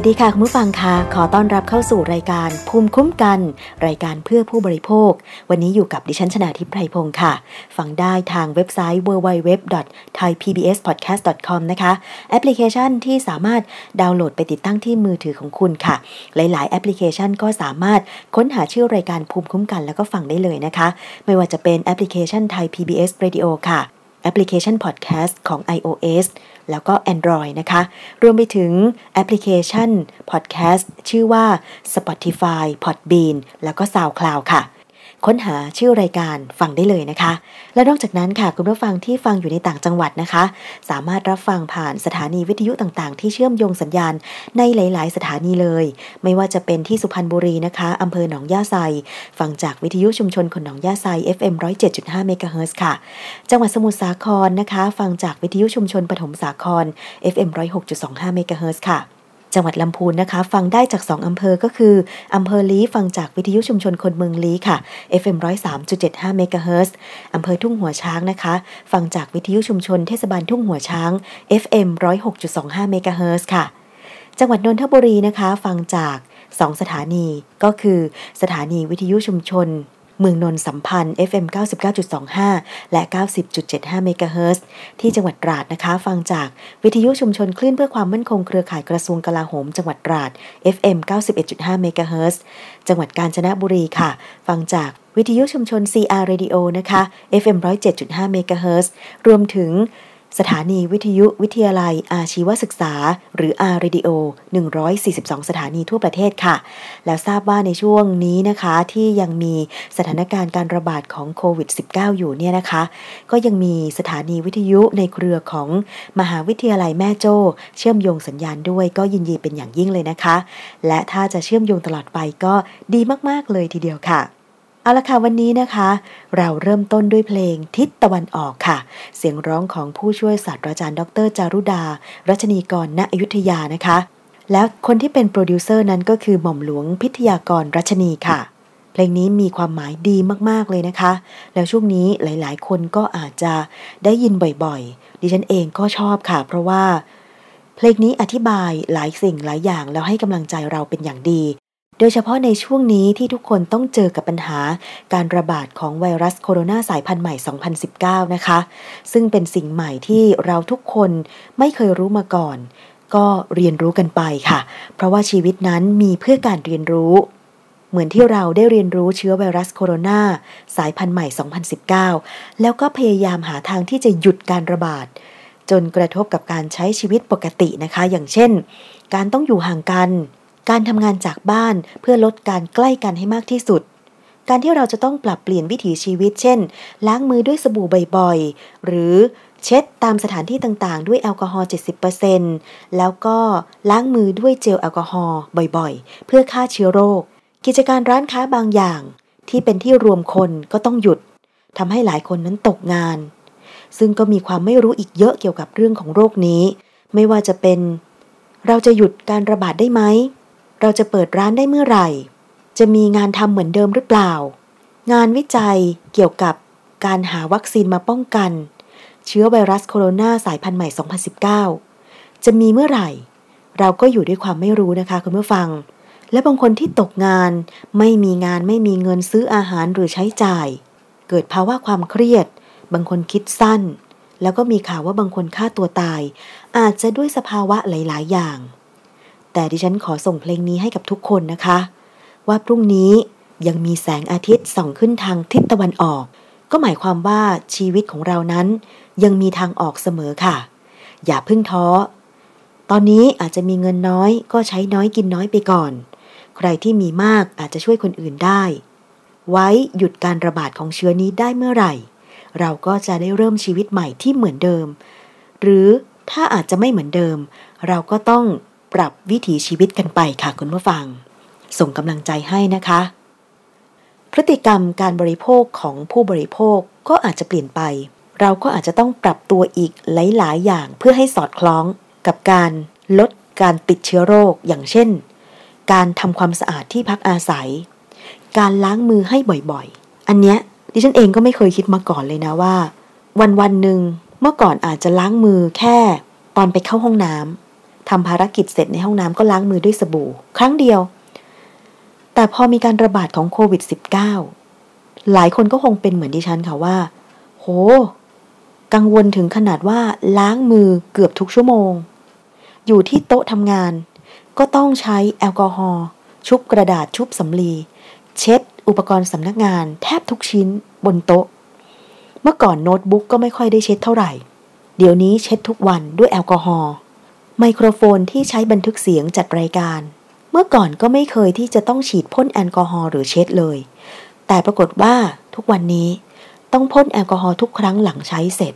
วัสดีค่ะคุณผู้ฟังค่ะขอต้อนรับเข้าสู่รายการภูมิคุ้มกัน รายการเพื่อผู้บริโภค วันนี้อยู่กับดิฉันชนาทิพไพรพงศ์ค่ะ ฟังได้ทางเว็บไซต์ www.thaipbspodcast.com นะคะแอปพลิเคชันที่สามารถดาวน์โหลดไปติดตั้งที่มือถือของคุณค่ะ หลาย ๆ แอปพลิเคชันก็สามารถค้นหาชื่อรายการภูมิคุ้มกันแล้วก็ฟังได้เลยนะคะ ไม่ว่าจะเป็นแอปพลิเคชันไทย PBS Radio ค่ะแอปพลิเคชัน Podcast ของ iOS แล้วก็ Android นะคะ รวมไปถึงแอปพลิเคชัน Podcast ชื่อว่า Spotify Podbean แล้วก็ SoundCloud ค่ะ ค้นหาชื่อรายการฟังได้เลยนะคะ และนอกจากนั้นค่ะคุณผู้ฟังที่ฟังอยู่ในต่างจังหวัดนะคะ สามารถรับฟังผ่านสถานีวิทยุต่างๆ ที่เชื่อมโยงสัญญาณในหลาย ๆ สถานีเลย ไม่ว่าจะเป็นที่สุพรรณบุรีนะคะอำเภอหนองย่าไซฟังจากวิทยุชุมชนคนหนองย่าไซ FM 107.5เมกะเฮิรตซ์ค่ะ จังหวัดสมุทรสาครนะคะ ฟังจากวิทยุชุมชนปฐมสาคร FM 106.25เมกะเฮิรตซ์ค่ะ จังหวัดลำพูนนะคะ ฟังได้จาก 2อำเภอก็คืออำเภอลี้ฟังจากวิทยุชุมชนคนเมืองลี้ค่ะ FM 103.75เมกะเฮิรตซ์อำเภอทุ่งหัวช้างนะคะ ฟังจากวิทยุชุมชนเทศบาลทุ่งหัวช้าง FM 106.25เมกะเฮิรตซ์ค่ะ จังหวัดนนทบุรีนะคะ ฟังจาก 2 สถานีก็คือ สถานีวิทยุชุมชน เมืองนนสัมพันธ์ FM 99.25 และ 90.75 เมกะเฮิรตซ์ที่จังหวัดตราดนะคะ ฟังจากวิทยุชุมชนคลื่นเพื่อความมั่นคงเครือข่ายกระทรวงกลาโหม จังหวัดตราด FM 91.5 เมกะเฮิรตซ์จังหวัดกาญจนบุรีค่ะ ฟังจากวิทยุชุมชน CR Radio นะคะ FM 107.5 เมกะเฮิรตซ์รวมถึง สถานีวิทยุวิทยาลัยอาชีวศึกษา หรือ R Radio 142 สถานีทั่วประเทศค่ะ แล้วทราบว่าในช่วงนี้นะคะที่ยังมีสถานการณ์การระบาดของโควิด -19 อยู่เนี่ยนะคะ ก็ยังมีสถานีวิทยุในเครือของมหาวิทยาลัยแม่โจ้เชื่อมโยงสัญญาณด้วยก็ยินดีเป็นอย่างยิ่งเลยนะคะ และถ้าจะเชื่อมโยงตลอดไปก็ดีมาก ๆ เลยทีเดียวค่ะ เอาละค่ะวันนี้นะคะ เราเริ่มต้นด้วยเพลงทิศตะวันออกค่ะ เสียงร้องของผู้ช่วยศาสตราจารย์ดร จารุดา รัชนีกรณอยุธยานะคะ แล้วคนที่เป็นโปรดิวเซอร์นั้นก็คือหม่อมหลวงพิทยากรรัชนีค่ะ เพลงนี้มีความหมายดีมากๆเลยนะคะ แล้วช่วงนี้หลาย ๆ คนก็อาจจะได้ยินบ่อยๆ ดิฉันเองก็ชอบค่ะ เพราะว่าเพลงนี้อธิบายหลายสิ่งหลายอย่างแล้วให้กำลังใจเราเป็นอย่างดี โดยเฉพาะในช่วงนี้ที่ทุกคนต้องเจอกับปัญหาการระบาดของไวรัสโคโรนาสายพันธุ์ใหม่ 2019 นะคะ ซึ่งเป็นสิ่งใหม่ที่เราทุกคนไม่เคยรู้มาก่อน ก็เรียนรู้กันไปค่ะ เพราะว่าชีวิตนั้นมีเพื่อการเรียนรู้ เหมือนที่เราได้เรียนรู้เชื้อไวรัสโคโรนาสายพันธุ์ใหม่ 2019 แล้วก็พยายามหาทางที่จะหยุดการระบาด จนกระทบกับการใช้ชีวิตปกตินะคะ อย่างเช่น การต้องอยู่ห่างกัน การทำงานจากบ้านเพื่อลดการใกล้กันให้มากที่สุด การที่เราจะต้องปรับเปลี่ยนวิถีชีวิต เช่น ล้างมือด้วยสบู่บ่อยๆ หรือเช็ดตามสถานที่ต่างๆ ด้วยแอลกอฮอล์ 70%แล้วก็ล้างมือด้วยเจลแอลกอฮอล์บ่อยๆ เพื่อฆ่าเชื้อโรค กิจการร้านค้าบางอย่าง ที่เป็นที่รวมคนก็ต้องหยุดทำให้หลายคนนั้นตกงาน ซึ่งก็มีความไม่รู้อีกเยอะเกี่ยวกับเรื่องของโรคนี้ ไม่ว่าจะเป็น เราจะหยุดการระบาดได้ไหม เราจะเปิดร้านได้เมื่อไหร่ จะมีงานทำเหมือนเดิมหรือเปล่า งานวิจัยเกี่ยวกับการหาวัคซีนมาป้องกัน เชื้อไวรัสโคโรนาสายพันธุ์ใหม่ 2019 จะมีเมื่อไหร่ เราก็อยู่ด้วยความไม่รู้นะคะคุณผู้ฟัง และบางคนที่ตกงาน ไม่มีงานไม่มีเงินซื้ออาหารหรือใช้จ่าย เกิดภาวะความเครียด บางคนคิดสั้น แล้วก็มีข่าวว่าบางคนฆ่าตัวตาย อาจจะด้วยสภาวะหลาย ๆ อย่าง แต่ดิฉันขอส่งเพลงนี้ให้กับทุกคนนะคะ ว่าพรุ่งนี้ยังมีแสงอาทิตย์ส่องขึ้นทางทิศตะวันออก ก็หมายความว่าชีวิตของเรานั้น ยังมีทางออกเสมอค่ะ อย่าเพิ่งท้อ ตอนนี้อาจจะมีเงินน้อยก็ใช้น้อยกินน้อยไปก่อน ใครที่มีมากอาจจะช่วยคนอื่นได้ ไว้หยุดการระบาดของเชื้อนี้ได้เมื่อไหร่ เราก็จะได้เริ่มชีวิตใหม่ที่เหมือนเดิม หรือถ้าอาจจะไม่เหมือนเดิม เราก็ต้อง ปรับวิถีชีวิตกันไปค่ะคุณผู้ฟัง ส่งกำลังใจให้นะคะ พฤติกรรมการบริโภคของผู้บริโภคก็อาจจะเปลี่ยนไป เราก็อาจจะต้องปรับตัวอีกหลาย ๆ อย่างเพื่อให้สอดคล้องกับการลดการติดเชื้อโรคอย่างเช่น การทำความสะอาดที่พักอาศัย การล้างมือให้บ่อยๆ อันเนี้ยดิฉันเองก็ไม่เคยคิดมาก่อนเลยนะว่า วันวันหนึ่งเมื่อก่อนอาจจะล้างมือแค่ตอนไปเข้าห้องน้ำ ทำภารกิจเสร็จในห้องน้ำก็ล้างมือด้วยสบู่ ครั้งเดียว แต่พอมีการระบาดของโควิด -19 หลายคนก็คงเป็นเหมือนดิฉันค่ะว่า โห กังวลถึงขนาดว่าล้างมือเกือบทุกชั่วโมง อยู่ที่โต๊ะทำงาน ก็ต้องใช้แอลกอฮอล์ชุบกระดาษชุบสำลี เช็ด อุปกรณ์สำนักงาน แทบทุกชิ้นบนโต๊ะ เมื่อก่อนโน้ตบุ๊กก็ไม่ค่อยได้เช็ดเท่าไหร่ เดี๋ยวนี้เช็ดทุกวันด้วยแอลกอฮอล์ ไมโครโฟนที่ใช้บันทึกเสียงจัดรายการ เมื่อก่อนก็ไม่เคยที่จะต้องฉีดพ่นแอลกอฮอล์หรือเช็ดเลย แต่ปรากฏว่าทุกวันนี้ต้องพ่นแอลกอฮอล์ทุกครั้งหลังใช้เสร็จ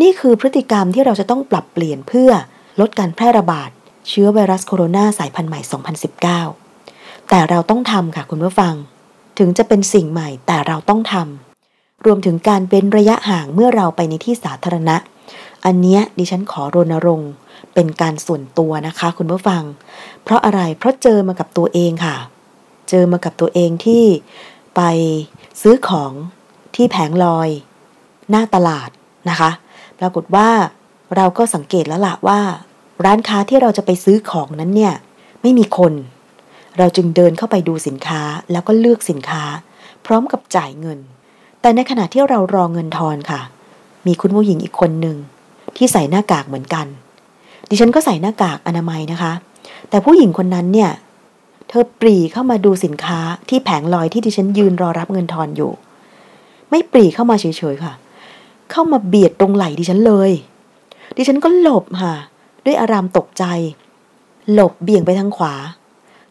นี่คือพฤติกรรมที่เราจะต้องปรับเปลี่ยนเพื่อลดการแพร่ระบาด เชื้อไวรัสโคโรนาสายพันธุ์ใหม่ 2019 แต่เราต้องทำค่ะคุณผู้ฟัง ถึงจะเป็นสิ่งใหม่แต่เราต้องทำ รวมถึงการเว้นระยะห่างเมื่อเราไปในที่สาธารณะ อันเนี้ยดิฉันขอรณรงค์ เป็นการส่วนตัวนะคะ คุณผู้ฟัง เพราะอะไรเพราะเจอมากับตัวเองค่ะ เจอมากับตัวเองที่ไปซื้อของที่แผงลอย หน้าตลาดนะคะ ปรากฏว่าเราก็สังเกตแล้วละว่า ร้านค้าที่เราจะไปซื้อของนั้นเนี่ยไม่มีคน เราจึงเดินเข้าไปดูสินค้าแล้วก็เลือกสินค้า พร้อมกับจ่ายเงิน แต่ในขณะที่เรารอเงินทอนค่ะ มีคุณผู้หญิงอีกคนหนึ่งที่ใส่หน้ากากเหมือนกัน ดิฉันก็ใส่หน้ากากอนามัยนะคะ แต่ผู้หญิงคนนั้นเนี่ย เธอปรีเข้ามาดูสินค้าที่แผงลอยที่ดิฉันยืนรอรับเงินทอนอยู่ ไม่ปรีเข้ามาเฉยๆค่ะ เข้ามาเบียดตรงไหล่ดิฉันเลย ดิฉันก็หลบค่ะ ด้วยอารามตกใจ หลบเบี่ยงไปทางขวา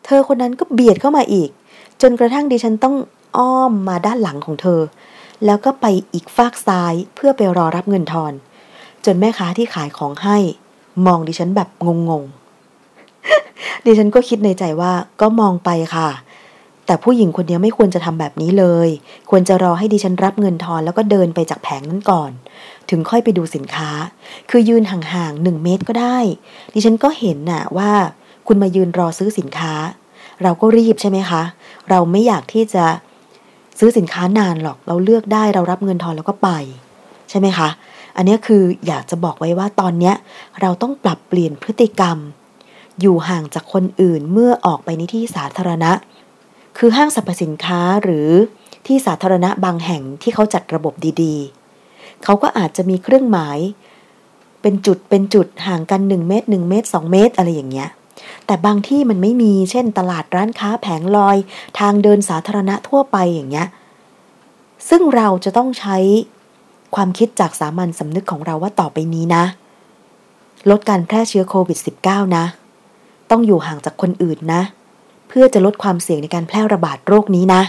เธอคนนั้นก็เบียดเข้ามาอีก จนกระทั่งดิฉันต้องอ้อมมาด้านหลังของเธอ แล้วก็ไปอีกฟากซ้ายเพื่อไปรอรับเงินทอน จนแม่ค้าที่ขายของให้ มองดิฉันแบบงงๆ ดิฉันก็คิดในใจว่าก็มองไปค่ะ แต่ผู้หญิงคนนี้ไม่ควรจะทำแบบนี้เลย ควรจะรอให้ดิฉันรับเงินทอนแล้วก็เดินไปจากแผงนั้นก่อน ถึงค่อยไปดูสินค้า คือยืนห่างๆหนึ่งเมตรก็ได้ ดิฉันก็เห็นน่ะว่า คุณมายืนรอซื้อสินค้า เราก็รีบใช่ไหมคะ เราไม่อยากที่จะซื้อสินค้านานหรอก เราเลือกได้เรารับเงินทอนแล้วก็ไป ใช่ไหมคะ อันนี้คืออยากจะบอกไว้ว่าตอนเนี้ยเราต้องปรับเปลี่ยนพฤติกรรม อยู่ห่างจากคนอื่นเมื่อออกไปในที่สาธารณะ คือห้างสรรพสินค้าหรือที่สาธารณะบางแห่งที่เขาจัดระบบดีๆ เขาก็อาจจะมีเครื่องหมาย เป็นจุดเป็นจุดห่างกัน 1 เมตร 1 เมตร 2 เมตร อะไรอย่างเงี้ย แต่บางที่มันไม่มี เช่น ตลาดร้านค้าแผงลอย ทางเดินสาธารณะทั่วไปอย่างเงี้ย ซึ่งเราจะต้องใช้ ความคิดจากสามัญสำนึกของเราว่าต่อไปนี้นะ ลดการแพร่เชื้อโควิด -19 นะ ต้องอยู่ห่างจากคนอื่นนะ เพื่อจะลดความเสี่ยงในการแพร่ระบาดโรคนี้นะ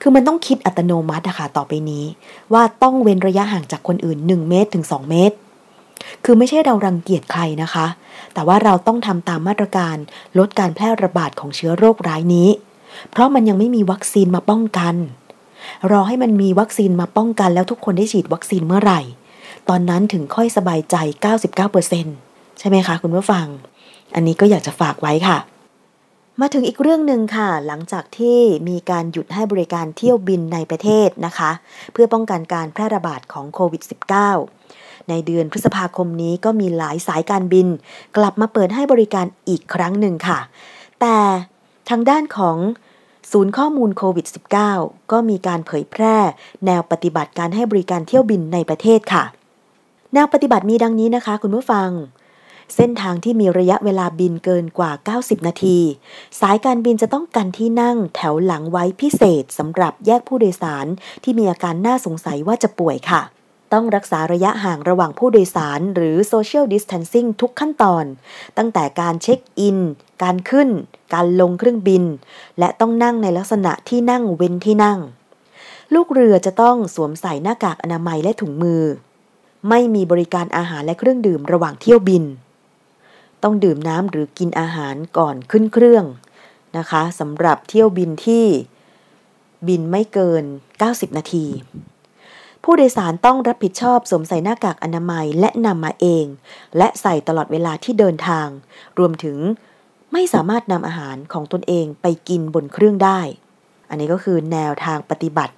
คือมันต้องคิดอัตโนมัติอะค่ะต่อไปนี้ ว่าต้องเว้นระยะห่างจากคนอื่น 1 เมตรถึง 2 เมตร คือไม่ใช่เรารังเกียจใครนะคะ แต่ว่าเราต้องทำตามมาตรการลดการแพร่ระบาดของเชื้อโรคร้ายนี้ เพราะมันยังไม่มีวัคซีนมาป้องกัน รอให้มันมีวัคซีนมาป้องกันแล้วทุกคนได้ฉีดวัคซีนเมื่อไหร่ ตอนนั้นถึงค่อยสบายใจ 99%ใช่ไหมคะคุณผู้ฟัง อันนี้ก็อยากจะฝากไว้ค่ะ มาถึงอีกเรื่องหนึ่งค่ะ หลังจากที่มีการหยุดให้บริการเที่ยวบินในประเทศนะคะ เพื่อป้องกันการแพร่ระบาดของโควิด -19 ในเดือนพฤษภาคมนี้ก็มีหลายสายการบิน กลับมาเปิดให้บริการอีกครั้งหนึ่งค่ะ แต่ทางด้านของ ศูนย์ข้อมูลโควิด -19 ก็มีการเผยแพร่ แนวปฏิบัติการให้บริการเที่ยวบินในประเทศค่ะ แนวปฏิบัติมีดังนี้นะคะ คุณผู้ฟัง เส้นทางที่มีระยะเวลาบินเกินกว่า 90 นาที สายการบินจะต้องกันที่นั่งแถวหลังไว้พิเศษสำหรับแยกผู้โดยสารที่มีอาการน่าสงสัยว่าจะป่วยค่ะต้องรักษาระยะห่างระหว่างผู้โดยสารหรือ social distancing ทุกขั้นตอน ตั้งแต่การเช็คอิน การขึ้น การลงเครื่องบิน และต้องนั่งในลักษณะที่นั่งเว้นที่นั่ง ลูกเรือจะต้องสวมใส่หน้ากากอนามัยและถุงมือ ไม่มีบริการอาหารและเครื่องดื่มระหว่างเที่ยวบิน ต้องดื่มน้ำหรือกินอาหารก่อนขึ้นเครื่องนะคะสำหรับเที่ยวบินที่บินไม่เกิน 90 นาที ผู้โดยสารต้องรับผิดชอบสวมใส่หน้ากากอนามัยและนำมาเอง และใส่ตลอดเวลาที่เดินทาง รวมถึง ไม่สามารถนำอาหารของตนเองไปกินบนเครื่องได้ อันนี้ก็คือแนวทางปฏิบัติ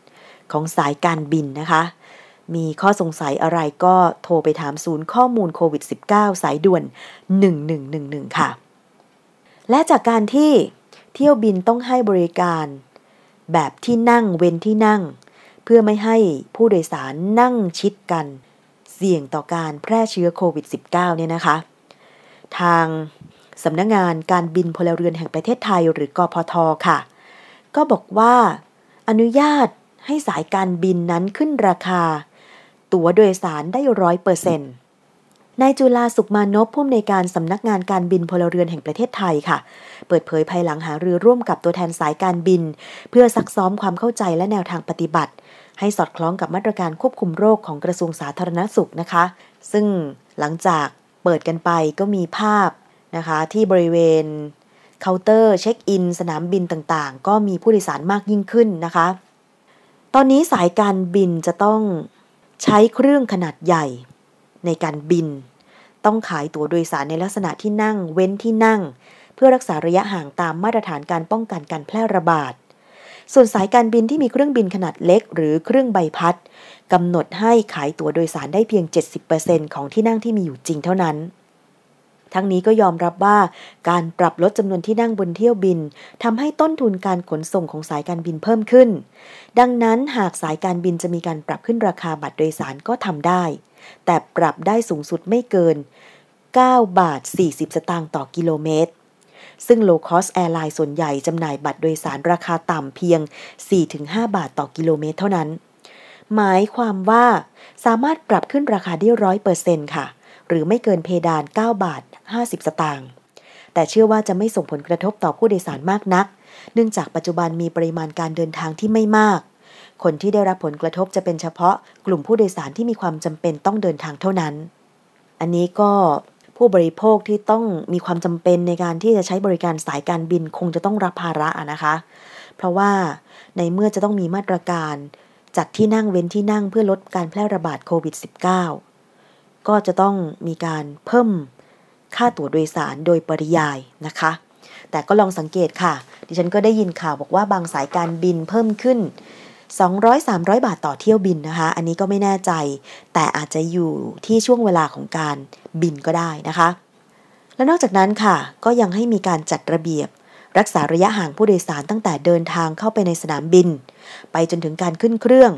ของสายการบินนะคะ มีข้อสงสัยอะไรก็โทรไปถามศูนย์ข้อมูลโควิด -19 สายด่วน 1111 ค่ะ และจากการที่เที่ยวบินต้องให้บริการ แบบที่นั่งเว้นที่นั่ง เพื่อไม่ให้ผู้โดยสารนั่งชิดกัน เสี่ยงต่อการแพร่เชื้อโควิด -19 เนี่ยนะคะ ทาง สำนักงงานการบินพลเรือนแห่งประเทศไทยหรือกพทค่ะ ก็บอกว่า อนุญาตให้สายการบินนั้นขึ้นราคา ตั๋วโดยสารได้ร้อยเปอร์เซ็นต์นายจุฬาสุขมานพผู้อำนวยการสำนักงานการบินพลเรือนแห่งประเทศไทยค่ะ เปิดเผยภายหลังหารือร่วมกับตัวแทนสายการบิน เพื่อซักซ้อมความเข้าใจและแนวทางปฏิบัติ ให้สอดคล้องกับมาตรการควบคุมโรคของกระทรวงสาธารณสุขนะคะ ซึ่งหลังจากเปิดกันไปก็มีภาพ นะคะที่บริเวณเคาน์เตอร์เช็คอิน สนามบินต่างๆ ก็มีผู้โดยสารมากยิ่งขึ้นนะคะ ตอนนี้สายการบินจะต้องใช้เครื่องขนาดใหญ่ในการบิน ต้องขายตั๋วโดยสารในลักษณะที่นั่ง เว้นที่นั่ง เพื่อรักษาระยะห่างตามมาตรฐานการป้องกันการแพร่ระบาด ส่วนสายการบินที่มีเครื่องบินขนาดเล็ก หรือเครื่องใบพัดกำหนดให้ขายตั๋วโดยสารได้เพียง 70%ของที่นั่งที่มีอยู่จริงเท่านั้น ทั้งนี้ก็ยอมรับว่าการปรับลดจำนวนที่นั่งบนเที่ยวบินทำให้ต้นทุนการขนส่งของสายการบินเพิ่มขึ้น ดังนั้นหากสายการบินจะมีการปรับขึ้นราคาบัตรโดยสารก็ทำได้ แต่ปรับได้สูงสุดไม่เกิน 9 บาท 40 สตางค์ต่อกิโลเมตร ซึ่ง low cost airline ส่วนใหญ่จำหน่ายบัตรโดยสารราคาต่ำเพียง 4-5 บาทต่อกิโลเมตรเท่านั้น หมายความว่าสามารถปรับขึ้นราคาได้ร้อยเปอร์เซ็นต์ค่ะ หรือไม่เกินเพดาน 9 บาท 50 สตางค์ แต่เชื่อว่าจะไม่ส่งผลกระทบต่อผู้โดยสารมากนัก เนื่องจากปัจจุบันมีปริมาณการเดินทางที่ไม่มาก คนที่ได้รับผลกระทบจะเป็นเฉพาะกลุ่มผู้โดยสารที่มีความจำเป็นต้องเดินทางเท่านั้น อันนี้ก็ผู้บริโภคที่ต้องมีความจำเป็นในการที่จะใช้บริการสายการบินคงจะต้องรับภาระอะนะคะ เพราะว่าในเมื่อจะต้องมีมาตรการจัดที่นั่งเว้นที่นั่งเพื่อลดการแพร่ระบาดโควิด -19 ก็จะต้องมีการเพิ่ม ค่าตั๋วโดยสารโดยปริยายนะคะ แต่ก็ลองสังเกตค่ะ ดิฉันก็ได้ยินข่าวบอกว่าบางสายการบินเพิ่มขึ้น 200-300 บาทต่อเที่ยวบินนะคะ อันนี้ก็ไม่แน่ใจ แต่อาจจะอยู่ที่ช่วงเวลาของการบินก็ได้นะคะ และนอกจากนั้นค่ะ ก็ยังให้มีการจัดระเบียบ รักษาระยะห่างผู้โดยสารตั้งแต่เดินทางเข้าไปในสนามบิน ไปจนถึงการขึ้นเครื่อง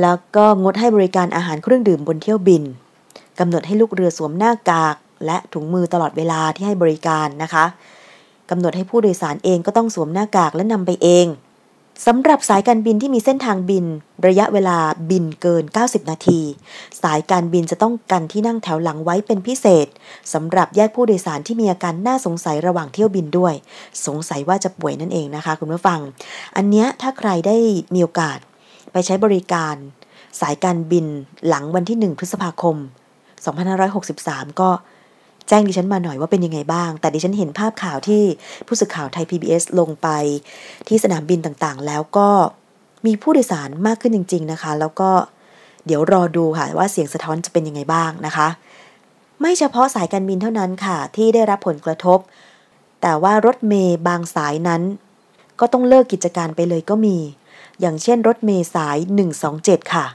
แล้วก็งดให้บริการอาหารเครื่องดื่มบนเที่ยวบินกำหนดให้ลูกเรือสวมหน้ากาก และถุงมือตลอดเวลาที่ให้บริการนะคะกำหนดให้ผู้โดยสารเองก็ต้องสวมหน้ากากและนำไปเองสำหรับสายการบินที่มีเส้นทางบิน ระยะเวลาบินเกิน 90 นาที สายการบินจะต้องกันที่นั่งแถวหลังไว้เป็นพิเศษสำหรับแยกผู้โดยสารที่มีอาการน่าสงสัยระหว่างเที่ยวบินด้วย สงสัยว่าจะป่วยนั่นเองนะคะ คุณผู้ฟัง อันเนี้ยถ้าใครได้มีโอกาส ไปใช้บริการ สายการบินหลังวันที่ 1 พฤษภาคม 2563 ก็ แจ้งดิฉันมาหน่อยว่าเป็นยังไงบ้าง แต่ดิฉันเห็นภาพข่าวที่ผู้สื่อข่าวไทย PBS ลงไปที่สนามบินต่างๆ แล้วก็มีผู้โดยสารมากขึ้นจริง ๆนะคะ แล้วก็เดี๋ยวรอดูค่ะว่าเสียงสะท้อนจะเป็นยังไงบ้างนะคะ ไม่เฉพาะสายการบินเท่านั้นค่ะที่ได้รับผลกระทบ แต่ว่ารถเมย์บางสายนั้น ก็ต้องเลิกกิจการไปเลยก็มี อย่างเช่น รถเมย์สาย 127 ค่ะ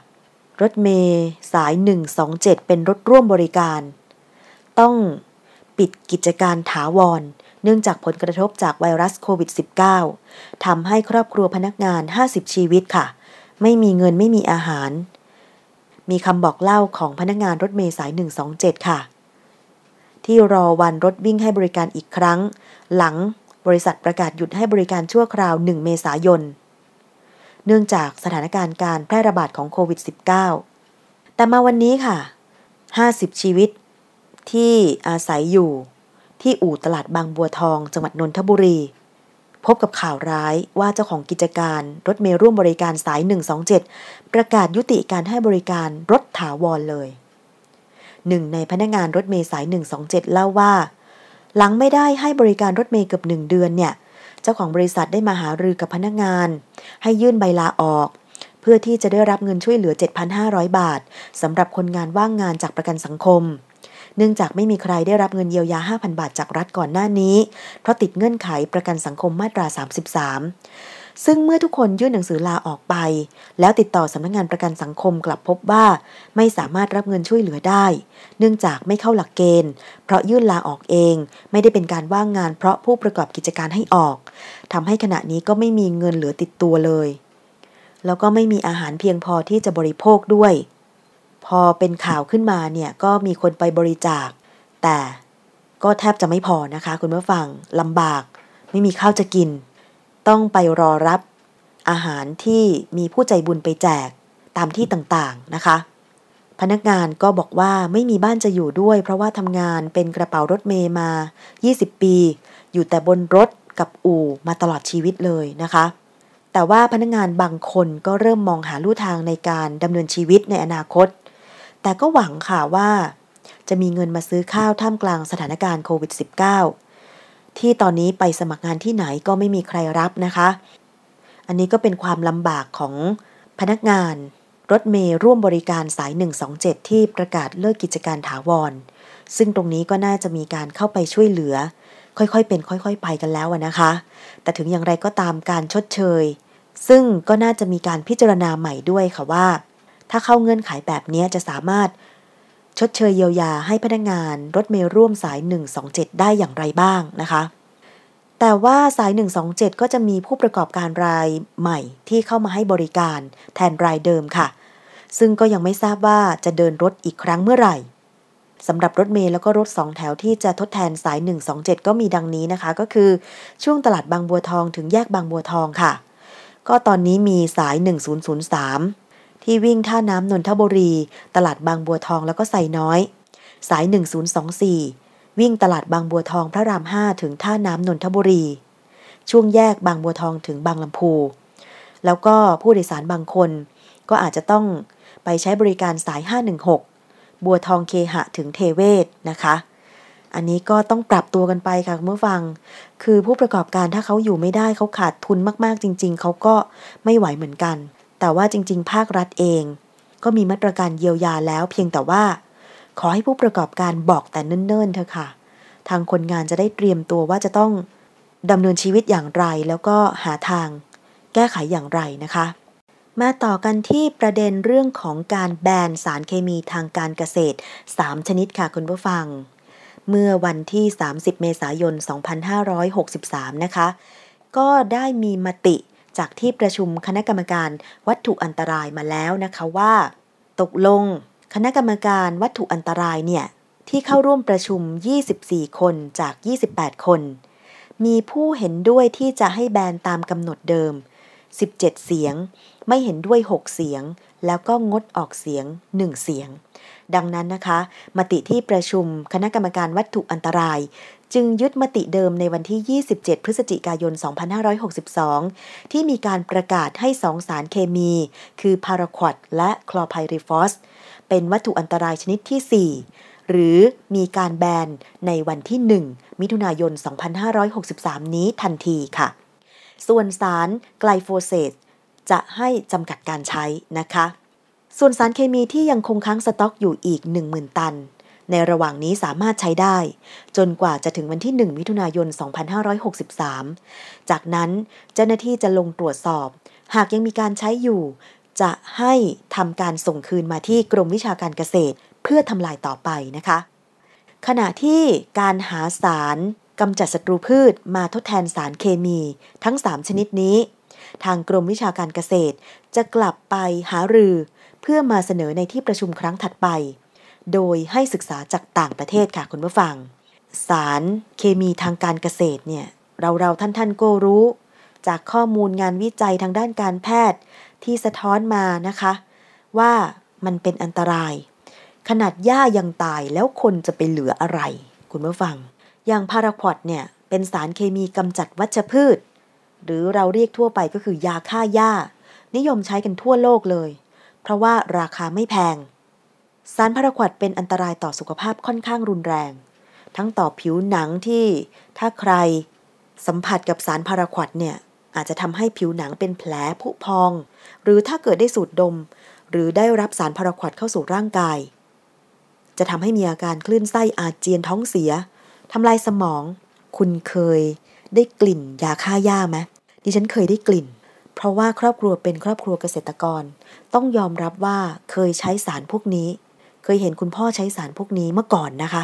รถเมย์สาย 127 เป็นรถร่วมบริการ ต้องปิดกิจการถาวร เนื่องจากผลกระทบจากไวรัสโควิด -19 ทำให้ครอบครัวพนักงาน 50 ชีวิตค่ะ ไม่มีเงินไม่มีอาหาร มีคำบอกเล่าของพนักงานรถเมล์สาย 127 ค่ะ ที่รอวันรถวิ่งให้บริการอีกครั้ง หลังบริษัทประกาศหยุดให้บริการชั่วคราว 1 เมษายน เนื่องจากสถานการณ์การแพร่ระบาดของโควิด -19 แต่มาวันนี้ค่ะ 50 ชีวิต ที่อาศัยอยู่ ที่อู่ตลาดบางบัวทอง จังหวัดนนทบุรี พบกับข่าวร้ายว่าเจ้าของกิจการรถเมล์ร่วมบริการสาย 127 ประกาศยุติการให้บริการรถถาวรเลยหนึ่งในพนักงานรถเมล์สาย 127 เล่าว่า หลังไม่ได้ให้บริการรถเมล์เกือบหนึ่งเดือนเนี่ย เจ้าของบริษัทได้มาหารือกับพนักงาน ให้ยื่นใบลาออก เพื่อที่จะได้รับเงินช่วยเหลือ 7,500 บาทสำหรับคนงานว่างงานจากประกันสังคม เนื่องจากไม่มีใครได้รับเงินเยียวยา 5,000 บาทจากรัฐก่อนหน้านี้ เพราะติดเงื่อนไขประกันสังคมมาตรา 33 ซึ่งเมื่อทุกคนยื่นหนังสือลาออกไป แล้วติดต่อสำนักงานประกันสังคมกลับพบว่า ไม่สามารถรับเงินช่วยเหลือได้ เนื่องจากไม่เข้าหลักเกณฑ์ เพราะยื่นลาออกเอง ไม่ได้เป็นการว่างงาน เพราะผู้ประกอบกิจการให้ออกทำให้ขณะนี้ก็ไม่มีเงินเหลือติดตัวเลย แล้วก็ไม่มีอาหารเพียงพอที่จะบริโภคด้วย พอเป็นข่าวขึ้นมาเนี่ยก็มีคนไปบริจาค แต่ก็แทบจะไม่พอนะคะ คุณผู้ฟังลำบาก ไม่มีข้าวจะกิน ต้องไปรอรับอาหารที่มีผู้ใจบุญไปแจกตามที่ต่างๆนะคะ พนักงานก็บอกว่าไม่มีบ้านจะอยู่ด้วย เพราะว่าทำงานเป็นกระเป๋ารถเมย์มา 20 ปี อยู่แต่บนรถกับอู่มาตลอดชีวิตเลยนะคะ แต่ว่าพนักงานบางคนก็เริ่มมองหาลู่ทางในการดำเนินชีวิตในอนาคต แต่ก็หวังค่ะว่า จะมีเงินมาซื้อข้าวท่ามกลางสถานการณ์โควิด -19 ที่ตอนนี้ไปสมัครงานที่ไหนก็ไม่มีใครรับนะคะ อันนี้ก็เป็นความลำบากของพนักงาน รถเมย์ร่วมบริการสาย 127 ที่ประกาศเลิกกิจการถาวร ซึ่งตรงนี้ก็น่าจะมีการเข้าไปช่วยเหลือ ค่อยๆ เป็นค่อยๆ ไปกันแล้วนะคะ แต่ถึงอย่างไรก็ตามการชดเชย ซึ่งก็น่าจะมีการพิจารณาใหม่ด้วยค่ะว่า ถ้าเข้าเงื่อนไขแบบนี้จะสามารถชดเชยเยียวยาให้พนักงานรถเมล์ร่วมสาย 127 ได้อย่างไรบ้างนะคะ แต่ว่าสาย 127 ก็จะมีผู้ประกอบการรายใหม่ที่เข้ามาให้บริการแทนรายเดิมค่ะ ซึ่งก็ยังไม่ทราบว่าจะเดินรถอีกครั้งเมื่อไหร่สำหรับรถเมล์แล้วก็รถสองแถวที่จะทดแทนสาย 127 ก็มีดังนี้นะคะ ก็คือช่วงตลาดบางบัวทองถึงแยกบางบัวทองค่ะ ก็ตอนนี้มีสาย 1003 ที่วิ่งท่าน้ำนนทบุรี ตลาดบางบัวทองแล้วก็ไซน้อย สาย 1024 วิ่งตลาดบางบัวทองพระราม5ถึงท่าน้ำนนทบุรี ช่วงแยกบางบัวทองถึงบางลำพู แล้วก็ผู้โดยสารบางคน ก็อาจจะต้องไปใช้บริการสาย 516 บัวทองเคหะถึงเทเวศนะคะอันนี้ก็ต้องปรับตัวกันไปค่ะคุณผู้ฟัง คือผู้ประกอบการถ้าเขาอยู่ไม่ได้เขาขาดทุนมากๆจริง ๆ เขาก็ไม่ไหวเหมือนกัน แต่ว่าจริง ๆ ภาครัฐเอง ก็มีมาตรการเยียวยาแล้ว เพียงแต่ว่า ขอให้ผู้ประกอบการบอกแต่เนิ่นๆเถอะค่ะ ทางคนงานจะได้เตรียมตัวว่าจะต้องดำเนินชีวิตอย่างไร แล้วก็หาทาง แก้ไขอย่างไรนะคะ มาต่อกันที่ประเด็นเรื่องของการแบนสารเคมีทางการเกษตร 3 ชนิดค่ะคุณผู้ฟัง เมื่อวันที่ 30 เมษายน 2563 นะคะ ก็ได้มีมติ จากที่ประชุมคณะกรรมการวัตถุอันตรายมาแล้วนะคะว่า ตกลง คณะกรรมการวัตถุอันตรายเนี่ยที่เข้าร่วมประชุม 24 คนจาก 28 คน มีผู้เห็นด้วยที่จะให้แบนตามกำหนดเดิม 17 เสียง ไม่เห็นด้วย 6 เสียง แล้วก็งดออกเสียง 1 เสียง ดังนั้นนะคะ มติที่ประชุมคณะกรรมการวัตถุอันตราย จึงยึดมติเดิมในวันที่ 27 พฤศจิกายน 2562 ที่มีการประกาศให้สองสารเคมี คือพาราควอดและคลอไพริฟอส เป็นวัตถุอันตรายชนิดที่ 4 หรือมีการแบนในวันที่ 1 มิถุนายน 2563 นี้ทันทีค่ะ ส่วนสารไกลโฟเสตจะให้จำกัดการใช้นะคะ ส่วนสารเคมีที่ยังคงค้างสต็อกอยู่อีก 10,000 ตัน ในระหว่างนี้สามารถใช้ได้ จนกว่าจะถึงวันที่ 1 มิถุนายน 2563 จากนั้นเจ้าหน้าที่จะลงตรวจสอบ หากยังมีการใช้อยู่ จะให้ทำการส่งคืนมาที่กรมวิชาการเกษตร เพื่อทำลายต่อไปนะคะ ขณะที่การหาสารกำจัดศัตรูพืชมาทดแทนสารเคมีทั้ง 3 ชนิดนี้ ทางกรมวิชาการเกษตรจะกลับไปหารือ เพื่อมาเสนอในที่ประชุมครั้งถัดไป โดยให้ศึกษาจากต่างประเทศค่ะคุณผู้ฟัง สารเคมีทางการเกษตรเนี่ยเราเราท่านท่านก็รู้ จากข้อมูลงานวิจัยทางด้านการแพทย์ที่สะท้อนมานะคะ ว่ามันเป็นอันตราย ขนาดหญ้ายังตายแล้วคนจะไปเหลืออะไร คุณผู้ฟัง อย่างพาราควอดเนี่ยเป็นสารเคมีกำจัดวัชพืช หรือเราเรียกทั่วไปก็คือยาฆ่าหญ้า นิยมใช้กันทั่วโลกเลย เพราะว่าราคาไม่แพง สารพาราควดเป็นอันตรายต่อสุขภาพค่อนข้างรุนแรง ทั้งต่อผิวหนังที่ถ้าใครสัมผัสกับสารพาราควดเนี่ยอาจจะทำให้ผิวหนังเป็นแผลผุพอง หรือถ้าเกิดได้สูดดม หรือได้รับสารพาราควดเข้าสู่ร่างกาย จะทำให้มีอาการคลื่นไส้อาเจียนท้องเสียทำลายสมอง คุณเคยได้กลิ่นยาฆ่าหญ้าไหมดิฉันเคยได้กลิ่น เพราะว่าครอบครัวเป็นครอบครัวเกษตรกร ต้องยอมรับว่าเคยใช้สารพวกนี้ เคยเห็นคุณพ่อใช้สารพวกนี้เมื่อก่อนนะคะ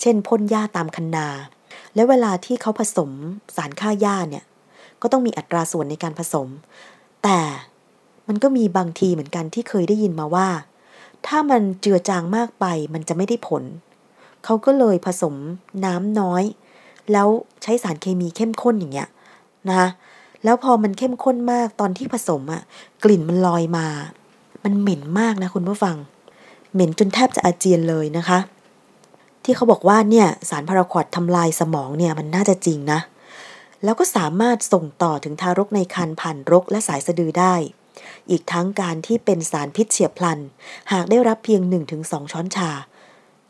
เช่นพ่นหญ้าตามคันนา และเวลาที่เขาผสมสารฆ่าหญ้าเนี่ย ก็ต้องมีอัตราส่วนในการผสม แต่มันก็มีบางทีเหมือนกันที่เคยได้ยินมาว่า ถ้ามันเจือจางมากไปมันจะไม่ได้ผล เขาก็เลยผสมน้ำน้อย แล้วใช้สารเคมีเข้มข้นอย่างเงี้ยนะคะแล้วพอมันเข้มข้นมากตอนที่ผสมอะกลิ่นมันลอยมา มันเหม็นมากนะคุณผู้ฟัง เหม็นจนแทบจะอาเจียนเลยนะคะ ที่เขาบอกว่าเนี่ยสารพาราควอดทำลายสมองเนี่ยมันน่าจะจริงนะ แล้วก็สามารถส่งต่อถึงทารกในครรภ์ผ่านรกและสายสะดือได้ อีกทั้งการที่เป็นสารพิษเฉียบพลัน หากได้รับเพียง 1-2 ช้อนชา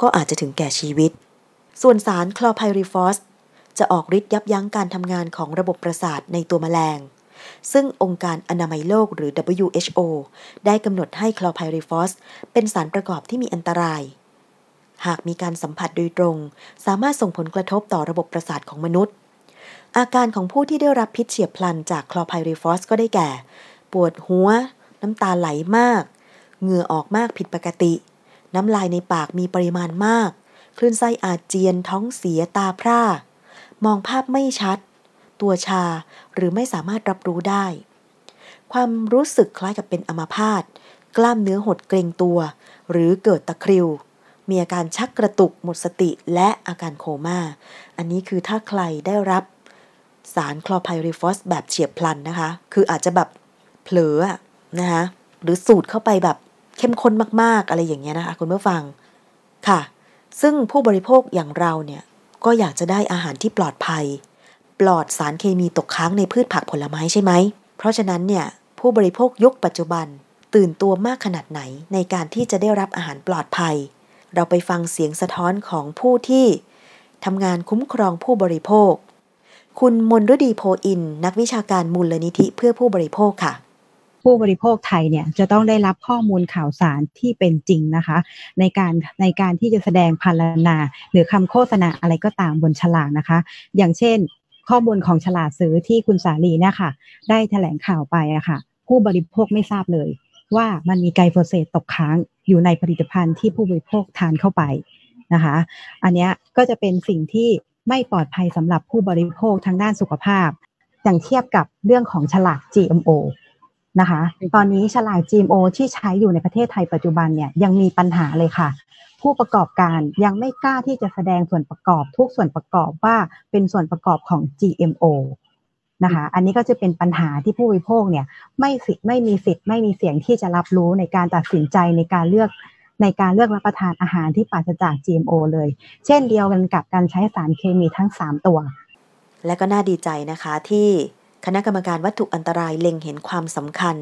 ก็อาจจะถึงแก่ชีวิต ส่วนสารคลอไพริฟอสจะออกฤทธิ์ยับยั้งการทำงานของระบบประสาทในตัวแมลง ซึ่งองค์การอนามัยโลกหรือ WHO ได้กำหนดให้คลอไพริฟอสเป็นสารประกอบที่มีอันตราย หากมีการสัมผัสโดยตรง สามารถส่งผลกระทบต่อระบบประสาทของมนุษย์ อาการของผู้ที่ได้รับพิษเฉียบพลันจากคลอไพริฟอสก็ได้แก่ ปวดหัว น้ำตาไหลมาก เหงื่อออกมากผิดปกติ น้ำลายในปากมีปริมาณมาก คลื่นไส้อาเจียน ท้องเสียตาพร่ามองภาพไม่ชัด ตัวชา หรือไม่สามารถรับรู้ได้ ความรู้สึกคล้ายกับเป็นอัมาพาตกล้ามเนื้อหดเกรงตัว หรือเกิดตะคริว มีอาการชักกระตุกหมดสติและอาการโคม่า อันนี้คือถ้าใครได้รับสารคลอไพริฟอสแบบเฉียบพลันนะคะ คืออาจจะแบบเผลอนะคะหรือสูดเข้าไปแบบเข้มข้นมากๆ อะไรอย่างเงี้ยนะคะคุณผู้ฟังค่ะ ซึ่งผู้บริโภคอย่างเราเนี่ยก็อยากจะได้อาหารที่ปลอดภัย ปลอดสารเคมีตกค้างในพืชผักผลไม้ใช่ไหม เพราะฉะนั้นเนี่ยผู้บริโภคยุคปัจจุบัน ตื่นตัวมากขนาดไหนในการที่จะได้รับอาหารปลอดภัย เราไปฟังเสียงสะท้อนของผู้ที่ทำงานคุ้มครองผู้บริโภค คุณมนฤดีโพอิน นักวิชาการมูลนิธิเพื่อผู้บริโภคค่ะผู้บริโภคไทยเนี่ยจะต้องได้รับข้อมูลข่าวสารที่เป็นจริงนะคะ ในการในการที่จะแสดงพรรณาหรือคำโฆษณาอะไรก็ตามบนฉลากนะคะ อย่างเช่น ข้อมูลของฉลากซื้อที่คุณสาลีเนี่ยค่ะ ได้แถลงข่าวไปอะค่ะ ผู้บริโภคไม่ทราบเลย ว่ามันมีไกลโฟเสตตกค้างอยู่ในผลิตภัณฑ์ที่ผู้บริโภคทานเข้าไปนะคะ อันนี้ก็จะเป็นสิ่งที่ไม่ปลอดภัยสำหรับผู้บริโภคทางด้านสุขภาพ อย่างเทียบกับเรื่องของฉลาก GMO นะคะ ตอนนี้ฉลาก GMO ที่ใช้อยู่ในประเทศไทยปัจจุบันเนี่ยยังมีปัญหาเลยค่ะ ผู้ประกอบการยังไม่กล้าที่จะแสดงส่วนประกอบทุกส่วนประกอบว่าเป็นส่วนประกอบของ GMO นะคะอันนี้ก็จะเป็นปัญหาที่ผู้บริโภคเนี่ยไม่สิทธิ์ไม่มีสิทธิ์ไม่มีเสียงที่จะรับรู้ในการตัดสินใจในการเลือกในการเลือกรับประทานอาหารที่ปราศจาก GMO เลย เช่นเดียวกันกับการใช้สารเคมีทั้ง 3 ตัว และก็น่าดีใจนะคะที่คณะกรรมการวัตถุอันตรายเล็งเห็นความสำคัญ